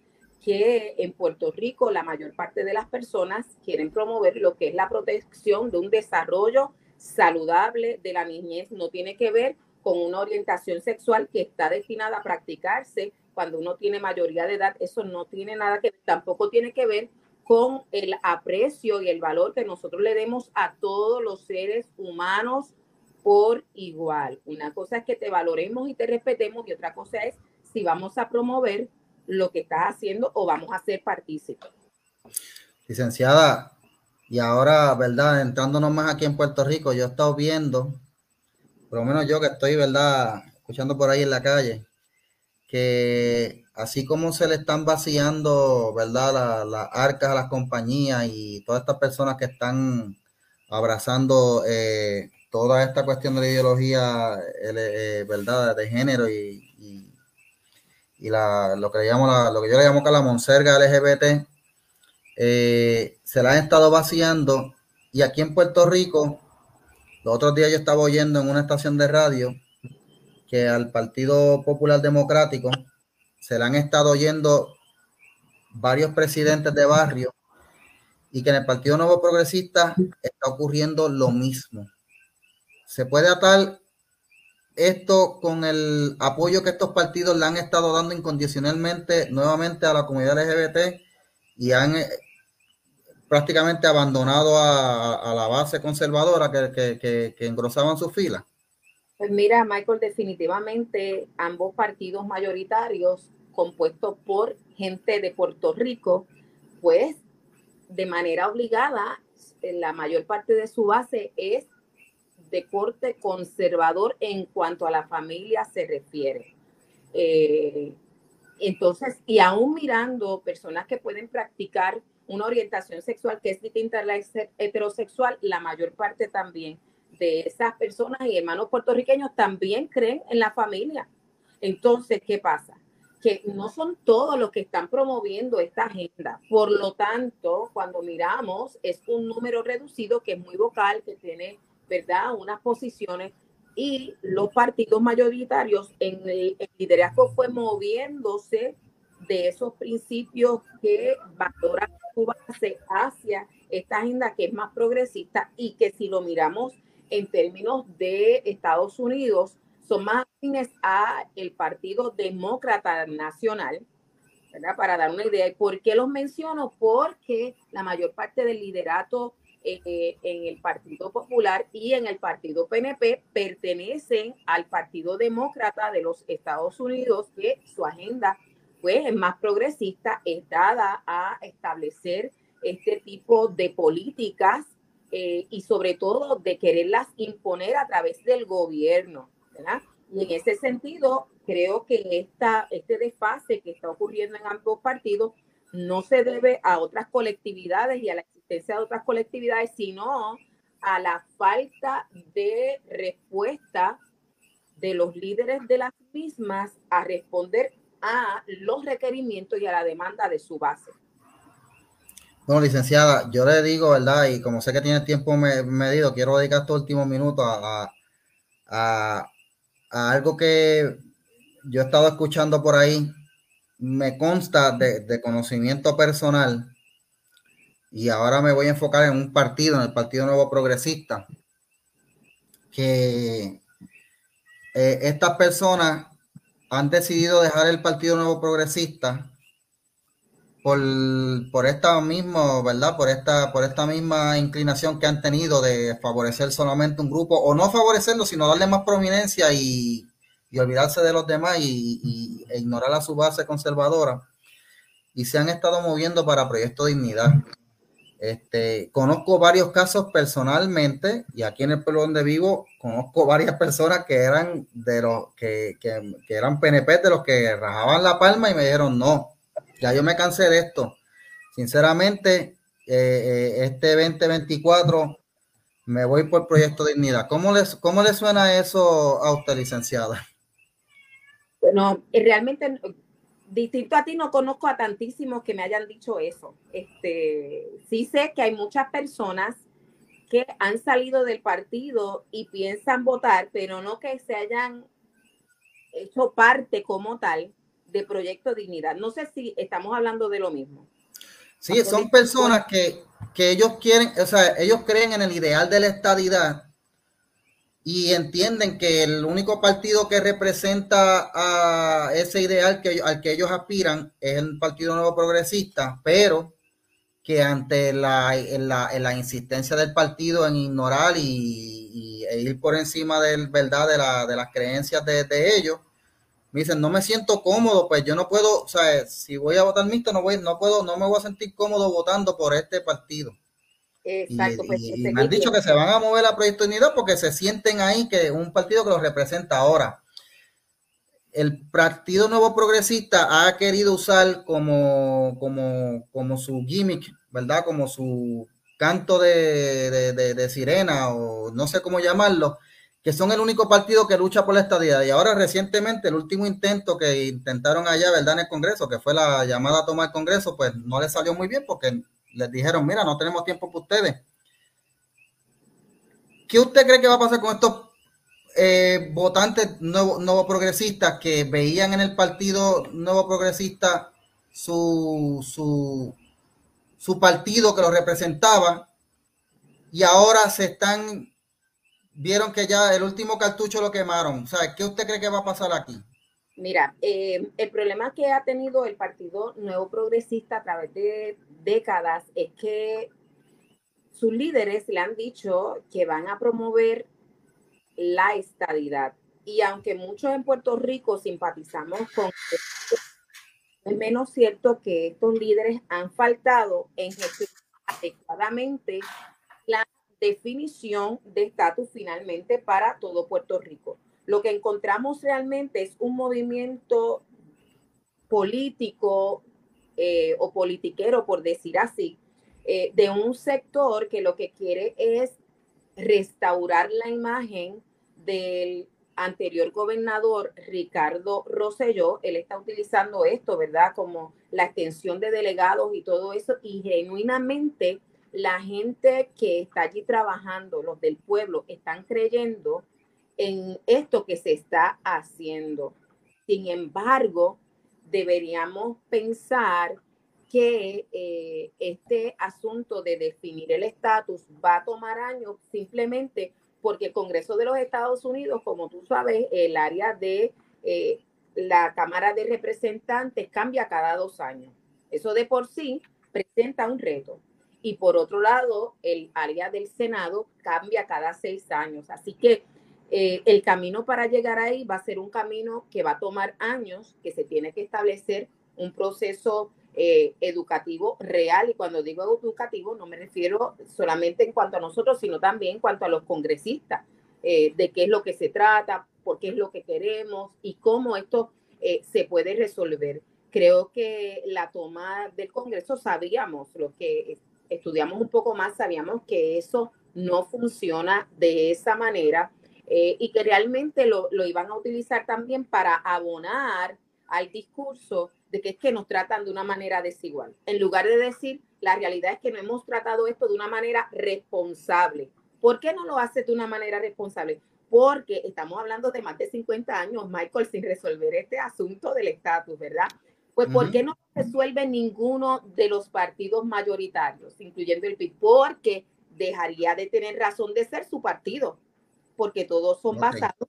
que en Puerto Rico la mayor parte de las personas quieren promover lo que es la protección de un desarrollo saludable de la niñez. No tiene que ver con una orientación sexual que está destinada a practicarse cuando uno tiene mayoría de edad. Eso no tiene nada que ver, tampoco tiene que ver con el aprecio y el valor que nosotros le demos a todos los seres humanos por igual. Una cosa es que te valoremos y te respetemos y otra cosa es si vamos a promover lo que estás haciendo o vamos a ser partícipes. Licenciada, y ahora, ¿verdad? Entrándonos más aquí en Puerto Rico, yo he estado viendo, por lo menos yo que estoy, ¿verdad? Escuchando por ahí en la calle, que así como se le están vaciando, ¿verdad? Las arcas a las compañías y todas estas personas que están abrazando eh, toda esta cuestión de la ideología, eh, ¿verdad?, de género y, y, la, lo, que la, lo que yo le llamo que la monserga LGBT, eh, se la han estado vaciando. Y aquí en Puerto Rico, los otros días yo estaba oyendo en una estación de radio que al Partido Popular Democrático se le han estado oyendo varios presidentes de barrio y que en el Partido Nuevo Progresista está ocurriendo lo mismo. Se puede atar esto con el apoyo que estos partidos le han estado dando incondicionalmente nuevamente a la comunidad LGBT y han prácticamente abandonado a, la base conservadora que, que, que, engrosaban sus filas. Pues mira, Michael, definitivamente ambos partidos mayoritarios compuestos por gente de Puerto Rico, pues de manera obligada, la mayor parte de su base es de corte conservador en cuanto a la familia se refiere. Eh, entonces, y aún mirando personas que pueden practicar una orientación sexual que es distinta a la heterosexual, la mayor parte también de esas personas y hermanos puertorriqueños también creen en la familia. Entonces, ¿qué pasa? Que no son todos los que están promoviendo esta agenda. Por lo tanto, cuando miramos, es un número reducido que es muy vocal, que tiene, ¿verdad?, unas posiciones y los partidos mayoritarios en el, el liderazgo fue moviéndose de esos principios que valoran base hacia esta agenda que es más progresista y que si lo miramos en términos de Estados Unidos, son más afines a el Partido Demócrata Nacional, ¿verdad? Para dar una idea. ¿Y por qué los menciono? Porque la mayor parte del liderato eh, en el Partido Popular y en el Partido PNP pertenecen al Partido Demócrata de los Estados Unidos, que su agenda pues es más progresista, es dada a establecer este tipo de políticas eh, y sobre todo de quererlas imponer a través del gobierno. Y en ese sentido, creo que esta, este desfase que está ocurriendo en ambos partidos no se debe a otras colectividades y a la existencia de otras colectividades, sino a la falta de respuesta de los líderes de las mismas a responder a los requerimientos y a la demanda de su base. Bueno, licenciada, yo le digo, ¿verdad? Y como sé que tiene tiempo medido, quiero dedicar estos últimos minutos a, a, algo que yo he estado escuchando por ahí. Me consta de, de, conocimiento personal y ahora me voy a enfocar en un partido, en el Partido Nuevo Progresista, que eh, estas personas han decidido dejar el Partido Nuevo Progresista por, por esta misma, ¿verdad? Por esta, por esta misma inclinación que han tenido de favorecer solamente un grupo, o no favorecerlo, sino darle más prominencia y, olvidarse de los demás y, e ignorar a su base conservadora. Y se han estado moviendo para Proyecto Dignidad. Este, conozco varios casos personalmente y aquí en el pueblo donde vivo conozco varias personas que eran de los que, que, eran PNP de los que rajaban la palma y me dijeron no, ya yo me cansé de esto. Sinceramente, eh, eh, este 2024 me voy por Proyecto Dignidad. ¿Cómo les, cómo le suena eso a usted, licenciada? Bueno, realmente distinto a ti, no conozco a tantísimos que me hayan dicho eso. Este, sí sé que hay muchas personas que han salido del partido y piensan votar, pero no que se hayan hecho parte como tal de Proyecto Dignidad. No sé si estamos hablando de lo mismo. Sí, son personas que, que ellos quieren, o sea, ellos creen en el ideal de la estadidad y entienden que el único partido que representa a ese ideal que, al que ellos aspiran es el Partido Nuevo Progresista, pero que ante la, la, insistencia del partido en ignorar y, e ir por encima del verdad de, la, de las creencias de, de, ellos, me dicen no me siento cómodo, pues yo no puedo, o sea, si voy a votar mixto no voy, no puedo, no me voy a sentir cómodo votando por este partido. Exacto. Pues, y, me han dicho que se van a mover a Proyecto Unidad porque se sienten ahí que un partido que los representa ahora. El Partido Nuevo Progresista ha querido usar como, como, como su gimmick, ¿verdad? Como su canto de, de, sirena o no sé cómo llamarlo, que son el único partido que lucha por la estadía. Y ahora recientemente el último intento que intentaron allá, ¿verdad? En el Congreso, que fue la llamada a tomar el Congreso, pues no les salió muy bien porque les dijeron, mira, no tenemos tiempo para ustedes. ¿Qué usted cree que va a pasar con estos eh, votantes nuevo, nuevo, progresistas que veían en el partido nuevo progresista su, su, su partido que lo representaba y ahora se están, vieron que ya el último cartucho lo quemaron. Sea, ¿qué usted cree que va a pasar aquí? Mira, eh, el problema que ha tenido el Partido Nuevo Progresista a través de décadas es que sus líderes le han dicho que van a promover la estadidad. Y aunque muchos en Puerto Rico simpatizamos con es menos cierto que estos líderes han faltado en gestionar adecuadamente la definición de estatus finalmente para todo Puerto Rico. Lo que encontramos realmente es un movimiento político eh, o politiquero, por decir así, eh, de un sector que lo que quiere es restaurar la imagen del anterior gobernador Ricardo Rosselló, él está utilizando esto, ¿verdad? Como la extensión de delegados y todo eso, y genuinamente la gente que está allí trabajando, los del pueblo, están creyendo en esto que se está haciendo. Sin embargo, deberíamos pensar que eh, este asunto de definir el estatus va a tomar años simplemente porque el Congreso de los Estados Unidos, como tú sabes, el área de eh, la Cámara de Representantes cambia cada dos años. Eso de por sí presenta un reto. Y por otro lado, el área del Senado cambia cada seis años. Así que eh, el camino para llegar ahí va a ser un camino que va a tomar años, que se tiene que establecer un proceso eh, educativo real. Y cuando digo educativo, no me refiero solamente en cuanto a nosotros, sino también en cuanto a los congresistas, eh, de qué es lo que se trata, por qué es lo que queremos y cómo esto se puede resolver. Creo que la toma del Congreso sabíamos, lo que estudiamos un poco más, sabíamos que eso no funciona de esa manera y que realmente lo, lo iban a utilizar también para abonar al discurso de que es que nos tratan de una manera desigual. En lugar de decir, la realidad es que no hemos tratado esto de una manera responsable. ¿Por qué no lo hace de una manera responsable? Porque estamos hablando de más de 50 años, Michael, sin resolver este asunto del estatus, ¿verdad? Pues, ¿por qué no resuelve ninguno de los partidos mayoritarios, incluyendo el PIB? Porque dejaría de tener razón de ser su partido, porque todos son basados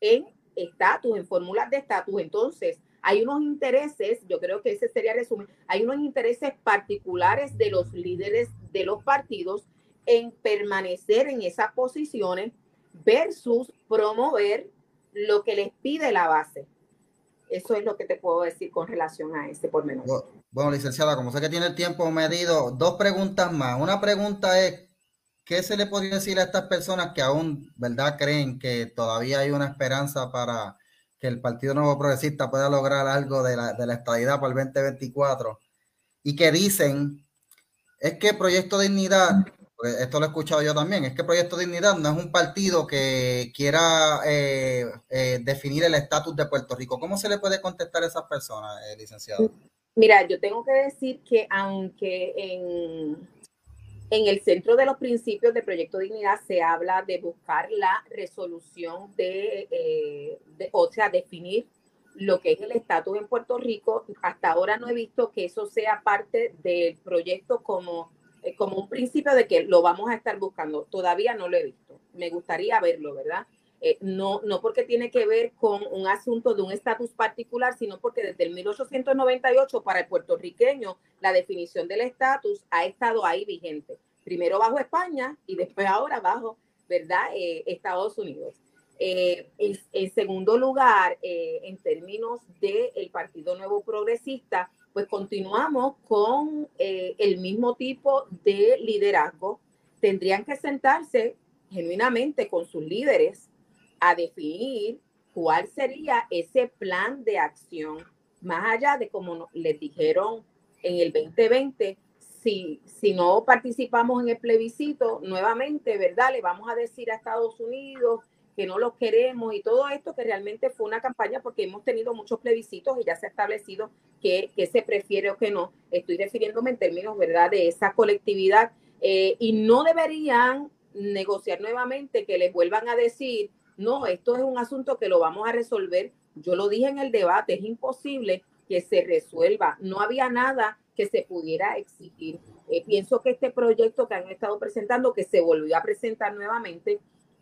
en estatus, en fórmulas de estatus. Entonces, hay unos intereses, yo creo que ese sería el resumen, hay unos intereses particulares de los líderes de los partidos en permanecer en esas posiciones versus promover lo que les pide la base. Eso es lo que te puedo decir con relación a este por menos. Bueno, licenciada, como sé que tiene el tiempo medido, dos preguntas más. Una pregunta es, ¿qué se le podría decir a estas personas que aún, verdad, creen que todavía hay una esperanza para que el Partido Nuevo Progresista pueda lograr algo de la, de la estadidad para el 2024 y que dicen es que Proyecto Dignidad, esto lo he escuchado yo también, es que Proyecto Dignidad no es un partido que quiera eh, eh, definir el estatus de Puerto Rico. ¿Cómo se le puede contestar a esas personas, eh, licenciado? Mira, yo tengo que decir que aunque en en el centro de los principios del Proyecto Dignidad se habla de buscar la resolución de, eh, o sea, definir lo que es el estatus en Puerto Rico. Hasta ahora no he visto que eso sea parte del proyecto como, eh, como un principio de que lo vamos a estar buscando. Todavía no lo he visto. Me gustaría verlo, ¿verdad? Eh, no, no porque tiene que ver con un asunto de un estatus particular, sino porque desde el 1898 para el puertorriqueño la definición del estatus ha estado ahí vigente. Primero bajo España y después ahora bajo, ¿verdad? Eh, Estados Unidos. Eh, en, segundo lugar, en términos del Partido Nuevo Progresista, pues continuamos con el mismo tipo de liderazgo. Tendrían que sentarse genuinamente con sus líderes a definir cuál sería ese plan de acción, más allá de como les dijeron en el 2020, si, si no participamos en el plebiscito, nuevamente, ¿verdad? Le vamos a decir a Estados Unidos que no los queremos y todo esto que realmente fue una campaña porque hemos tenido muchos plebiscitos y ya se ha establecido que, se prefiere o que no. Estoy refiriéndome en términos, ¿verdad?, de esa colectividad eh, y no deberían negociar nuevamente que les vuelvan a decir, no, esto es un asunto que lo vamos a resolver. Yo lo dije en el debate, es imposible que se resuelva. No había nada que se pudiera exigir. Eh, pienso que este proyecto que han estado presentando, que se volvió a presentar nuevamente,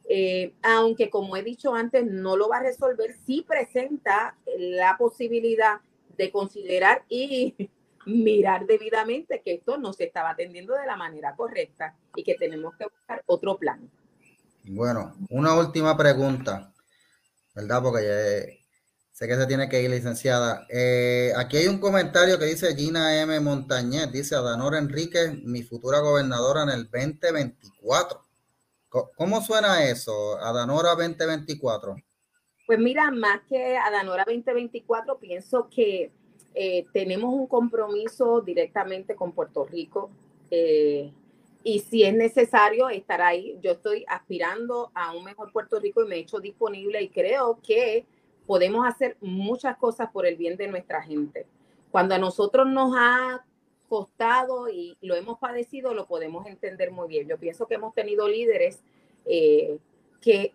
eh, aunque como he dicho antes, no lo va a resolver, sí presenta la posibilidad de considerar y mirar debidamente que esto no se estaba atendiendo de la manera correcta y que tenemos que buscar otro plan. Bueno, una última pregunta, ¿verdad? Porque sé que se tiene que ir, licenciada. Eh, aquí hay un comentario que dice Gina M. Montañez, dice Adanora Enrique, mi futura gobernadora en el 2024. ¿Cómo suena eso, Adanora 2024? Pues mira, más que Adanora 2024, pienso que eh, tenemos un compromiso directamente con Puerto Rico eh, y si es necesario estar ahí, yo estoy aspirando a un mejor Puerto Rico y me he hecho disponible y creo que podemos hacer muchas cosas por el bien de nuestra gente. Cuando a nosotros nos ha costado y lo hemos padecido, lo podemos entender muy bien. Yo pienso que hemos tenido líderes eh, que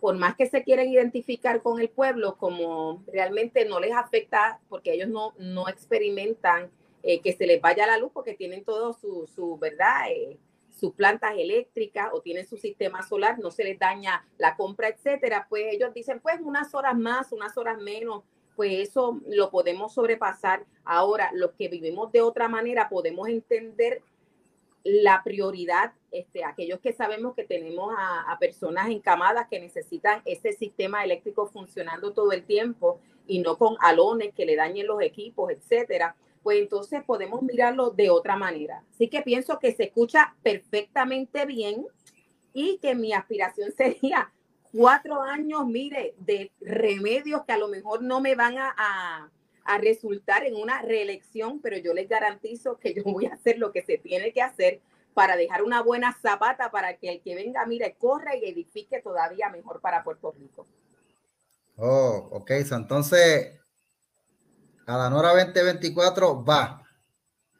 por más que se quieren identificar con el pueblo, como realmente no les afecta porque ellos no, no experimentan eh, que se les vaya la luz porque tienen todo su, su verdad, eh, sus plantas eléctricas o tienen su sistema solar, no se les daña la compra, etcétera, pues ellos dicen, pues unas horas más, unas horas menos, pues eso lo podemos sobrepasar. Ahora, los que vivimos de otra manera podemos entender la prioridad, este, aquellos que sabemos que tenemos a, personas encamadas que necesitan ese sistema eléctrico funcionando todo el tiempo y no con alones que le dañen los equipos, etcétera, pues entonces podemos mirarlo de otra manera. Así que pienso que se escucha perfectamente bien y que mi aspiración sería cuatro años, mire, de remedios que a lo mejor no me van a, resultar en una reelección, pero yo les garantizo que yo voy a hacer lo que se tiene que hacer para dejar una buena zapata para que el que venga, mire, corra y edifique todavía mejor para Puerto Rico. Oh, ok, entonces a la Nora 2024 va.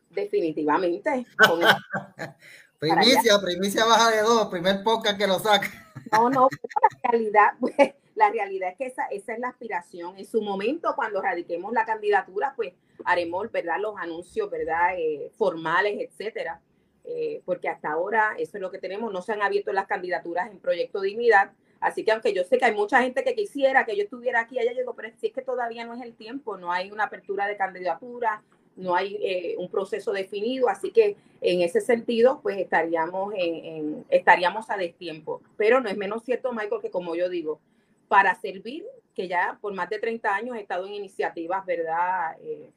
Definitivamente. primicia, primicia baja de dos, primer podcast que lo saca. No, no, la realidad, pues, la realidad es que esa, esa es la aspiración. En su momento, cuando radiquemos la candidatura, pues haremos, ¿verdad? Los anuncios, ¿verdad? Eh, formales, etcétera. Eh, porque hasta ahora eso es lo que tenemos. No se han abierto las candidaturas en Proyecto Dignidad. Así que aunque yo sé que hay mucha gente que quisiera que yo estuviera aquí, allá llegó, pero si es que todavía no es el tiempo, no hay una apertura de candidatura, no hay eh, un proceso definido, así que en ese sentido, pues estaríamos, en, estaríamos a destiempo. Pero no es menos cierto, Michael, que como yo digo, para servir, que ya por más de 30 años he estado en iniciativas, ¿verdad? Eh,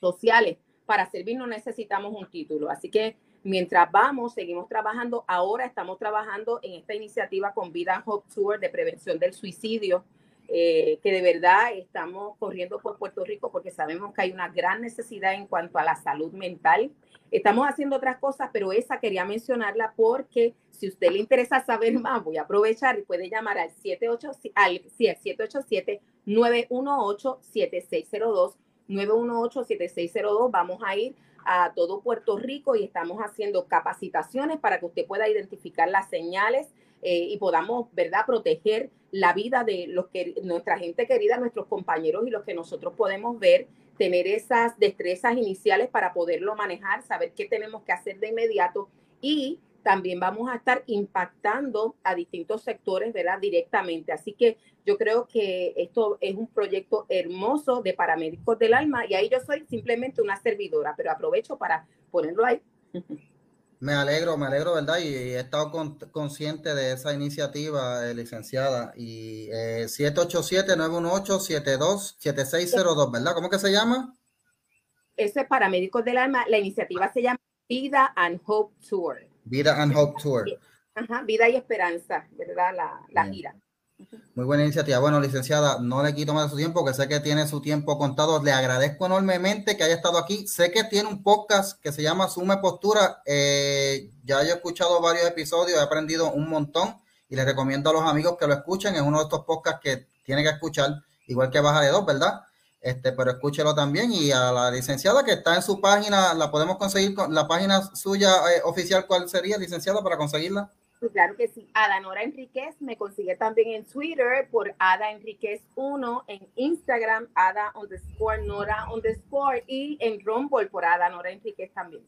sociales, para servir no necesitamos un título. Así que mientras vamos, seguimos trabajando. Ahora estamos trabajando en esta iniciativa con Vida Hope Tour de prevención del suicidio eh, que de verdad estamos corriendo por Puerto Rico porque sabemos que hay una gran necesidad en cuanto a la salud mental. Estamos haciendo otras cosas, pero esa quería mencionarla porque si usted le interesa saber más, voy a aprovechar y puede llamar al 787 918 7602 918-7602. Vamos a ir a todo Puerto Rico y estamos haciendo capacitaciones para que usted pueda identificar las señales eh, y podamos, ¿verdad?, proteger la vida de los que, nuestra gente querida, nuestros compañeros y los que nosotros podemos ver, tener esas destrezas iniciales para poderlo manejar, saber qué tenemos que hacer de inmediato y también vamos a estar impactando a distintos sectores, ¿verdad? Directamente. Así que yo creo que esto es un proyecto hermoso de paramédicos del alma y ahí yo soy simplemente una servidora, pero aprovecho para ponerlo ahí. Me alegro, me alegro, ¿verdad? Y, he estado consciente de esa iniciativa, eh, licenciada. Y eh, 787-918-727602, ¿verdad? ¿Cómo que se llama? Eso es para Médicos del Alma. La iniciativa se llama Vida and Hope Tour. Vida and Hope Tour. Ajá, vida y esperanza, ¿verdad? La, la gira. Muy buena iniciativa. Bueno, licenciada, no le quito más de su tiempo, que sé que tiene su tiempo contado. Le agradezco enormemente que haya estado aquí. Sé que tiene un podcast que se llama Sume Postura. Eh, ya he escuchado varios episodios, he aprendido un montón y le recomiendo a los amigos que lo escuchen. Es uno de estos podcasts que tiene que escuchar, igual que Baja de Dos, ¿verdad? Este, pero escúchelo también y a la licenciada que está en su página, la podemos conseguir con la página suya eh, oficial, ¿cuál sería, licenciada, para conseguirla? Pues claro que sí. Adanora Enríquez me consigue también en Twitter por Ada Enríquez 1, en Instagram Ada underscore Nora underscore y en Rumble por Ada Nora Enríquez también.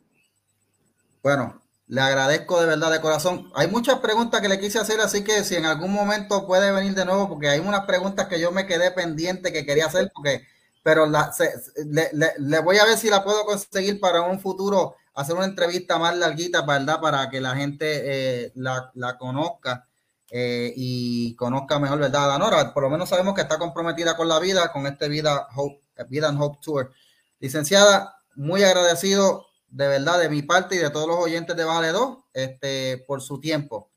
Bueno, le agradezco de verdad de corazón. Hay muchas preguntas que le quise hacer, así que si en algún momento puede venir de nuevo, porque hay unas preguntas que yo me quedé pendiente que quería hacer, porque, pero le, voy a ver si la puedo conseguir para un futuro hacer una entrevista más larguita, ¿verdad? Para que la gente eh, la, la, conozca eh, y conozca mejor, ¿verdad? Danora, por lo menos sabemos que está comprometida con la vida, con este Vida, Hope, vida and Hope Tour. Licenciada, muy agradecido de verdad de mi parte y de todos los oyentes de Vale 2 este, por su tiempo.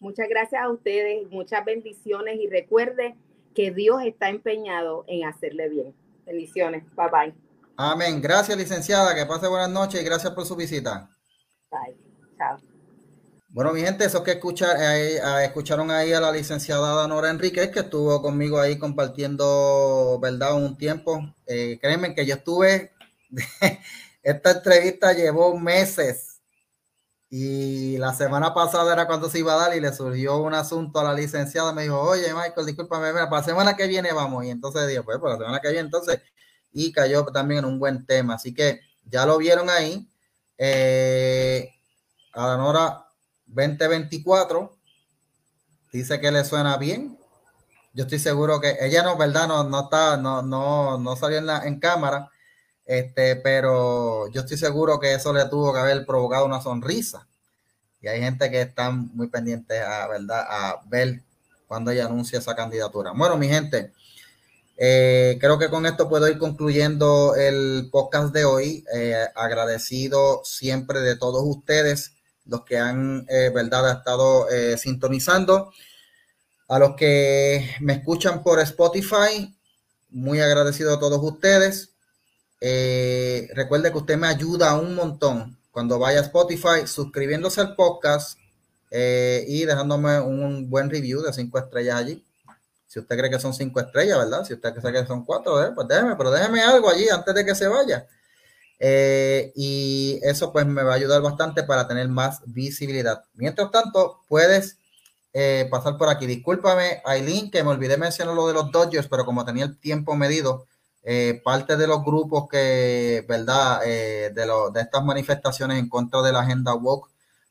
Muchas gracias a ustedes, muchas bendiciones y recuerde que Dios está empeñado en hacerle bien. Bendiciones. Bye bye. Amén. Gracias, licenciada. Que pase buenas noches y gracias por su visita. Bye. Chao. Bueno, mi gente, esos que eh, escucharon ahí a la licenciada Nora Enríquez, que estuvo conmigo ahí compartiendo, ¿verdad? Un tiempo. Eh, créanme que yo estuve, esta entrevista llevó meses y la semana pasada era cuando se iba a dar y le surgió un asunto a la licenciada. Me dijo, oye, Michael, discúlpame, para la semana que viene vamos. Y entonces dijo, pues, para la semana que viene, entonces y cayó también en un buen tema. Así que ya lo vieron ahí. Eh, Adanora 2024 dice que le suena bien. Yo estoy seguro que ella no, ¿verdad? No, no está, no, no, no salió en, la, en cámara. Este, pero yo estoy seguro que eso le tuvo que haber provocado una sonrisa. Y hay gente que está muy pendiente a, ¿verdad? a ver cuando ella anuncia esa candidatura. Bueno, mi gente, eh, creo que con esto puedo ir concluyendo el podcast de hoy. Eh, agradecido siempre de todos ustedes, los que han, eh, verdad, estado sintonizando. A los que me escuchan por Spotify, muy agradecido a todos ustedes. Recuerde que usted me ayuda un montón cuando vaya a Spotify suscribiéndose al podcast y dejándome un buen review de cinco estrellas allí si usted cree que son cinco estrellas, ¿verdad? Si usted cree que son cuatro, ¿eh? pues déjeme, pero déjeme algo allí antes de que se vaya. Eh, y eso pues me va a ayudar bastante para tener más visibilidad. Mientras tanto, puedes eh, pasar por aquí. Discúlpame, Aileen, que me olvidé mencionar lo de los Dodgers, pero como tenía el tiempo medido, parte de los grupos que, ¿verdad? de, de estas manifestaciones en contra de la agenda woke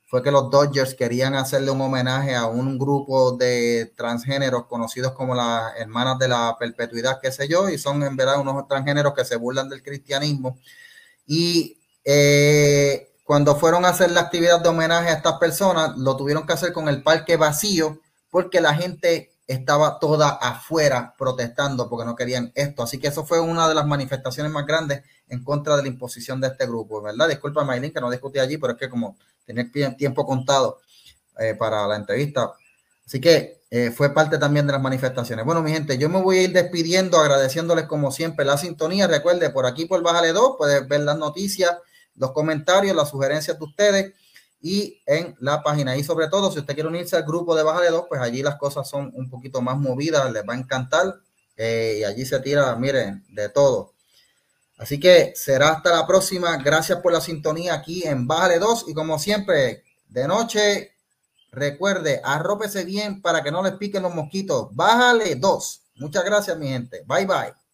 fue que los Dodgers querían hacerle un homenaje a un grupo de transgéneros conocidos como las hermanas de la perpetuidad, qué sé yo, y son en verdad unos transgéneros que se burlan del cristianismo. Y eh, cuando fueron a hacer la actividad de homenaje a estas personas, lo tuvieron que hacer con el parque vacío porque la gente estaba toda afuera protestando porque no querían esto. Así que eso fue una de las manifestaciones más grandes en contra de la imposición de este grupo, ¿verdad? Disculpa, Maylin, que no discutí allí, pero es que como tener tiempo contado eh, para la entrevista. Así que eh, fue parte también de las manifestaciones. Bueno, mi gente, yo me voy a ir despidiendo, agradeciéndoles como siempre la sintonía. Recuerde, por aquí por Bájale 2, puedes ver las noticias, los comentarios, las sugerencias de ustedes y en la página. Y sobre todo, si usted quiere unirse al grupo de Bájale 2, pues allí las cosas son un poquito más movidas, les va a encantar. Eh, y allí se tira, miren, de todo. Así que será hasta la próxima. Gracias por la sintonía aquí en Bájale 2 y como siempre, de noche, recuerde, arrópese bien para que no les piquen los mosquitos. Bájale 2. Muchas gracias, mi gente. Bye bye.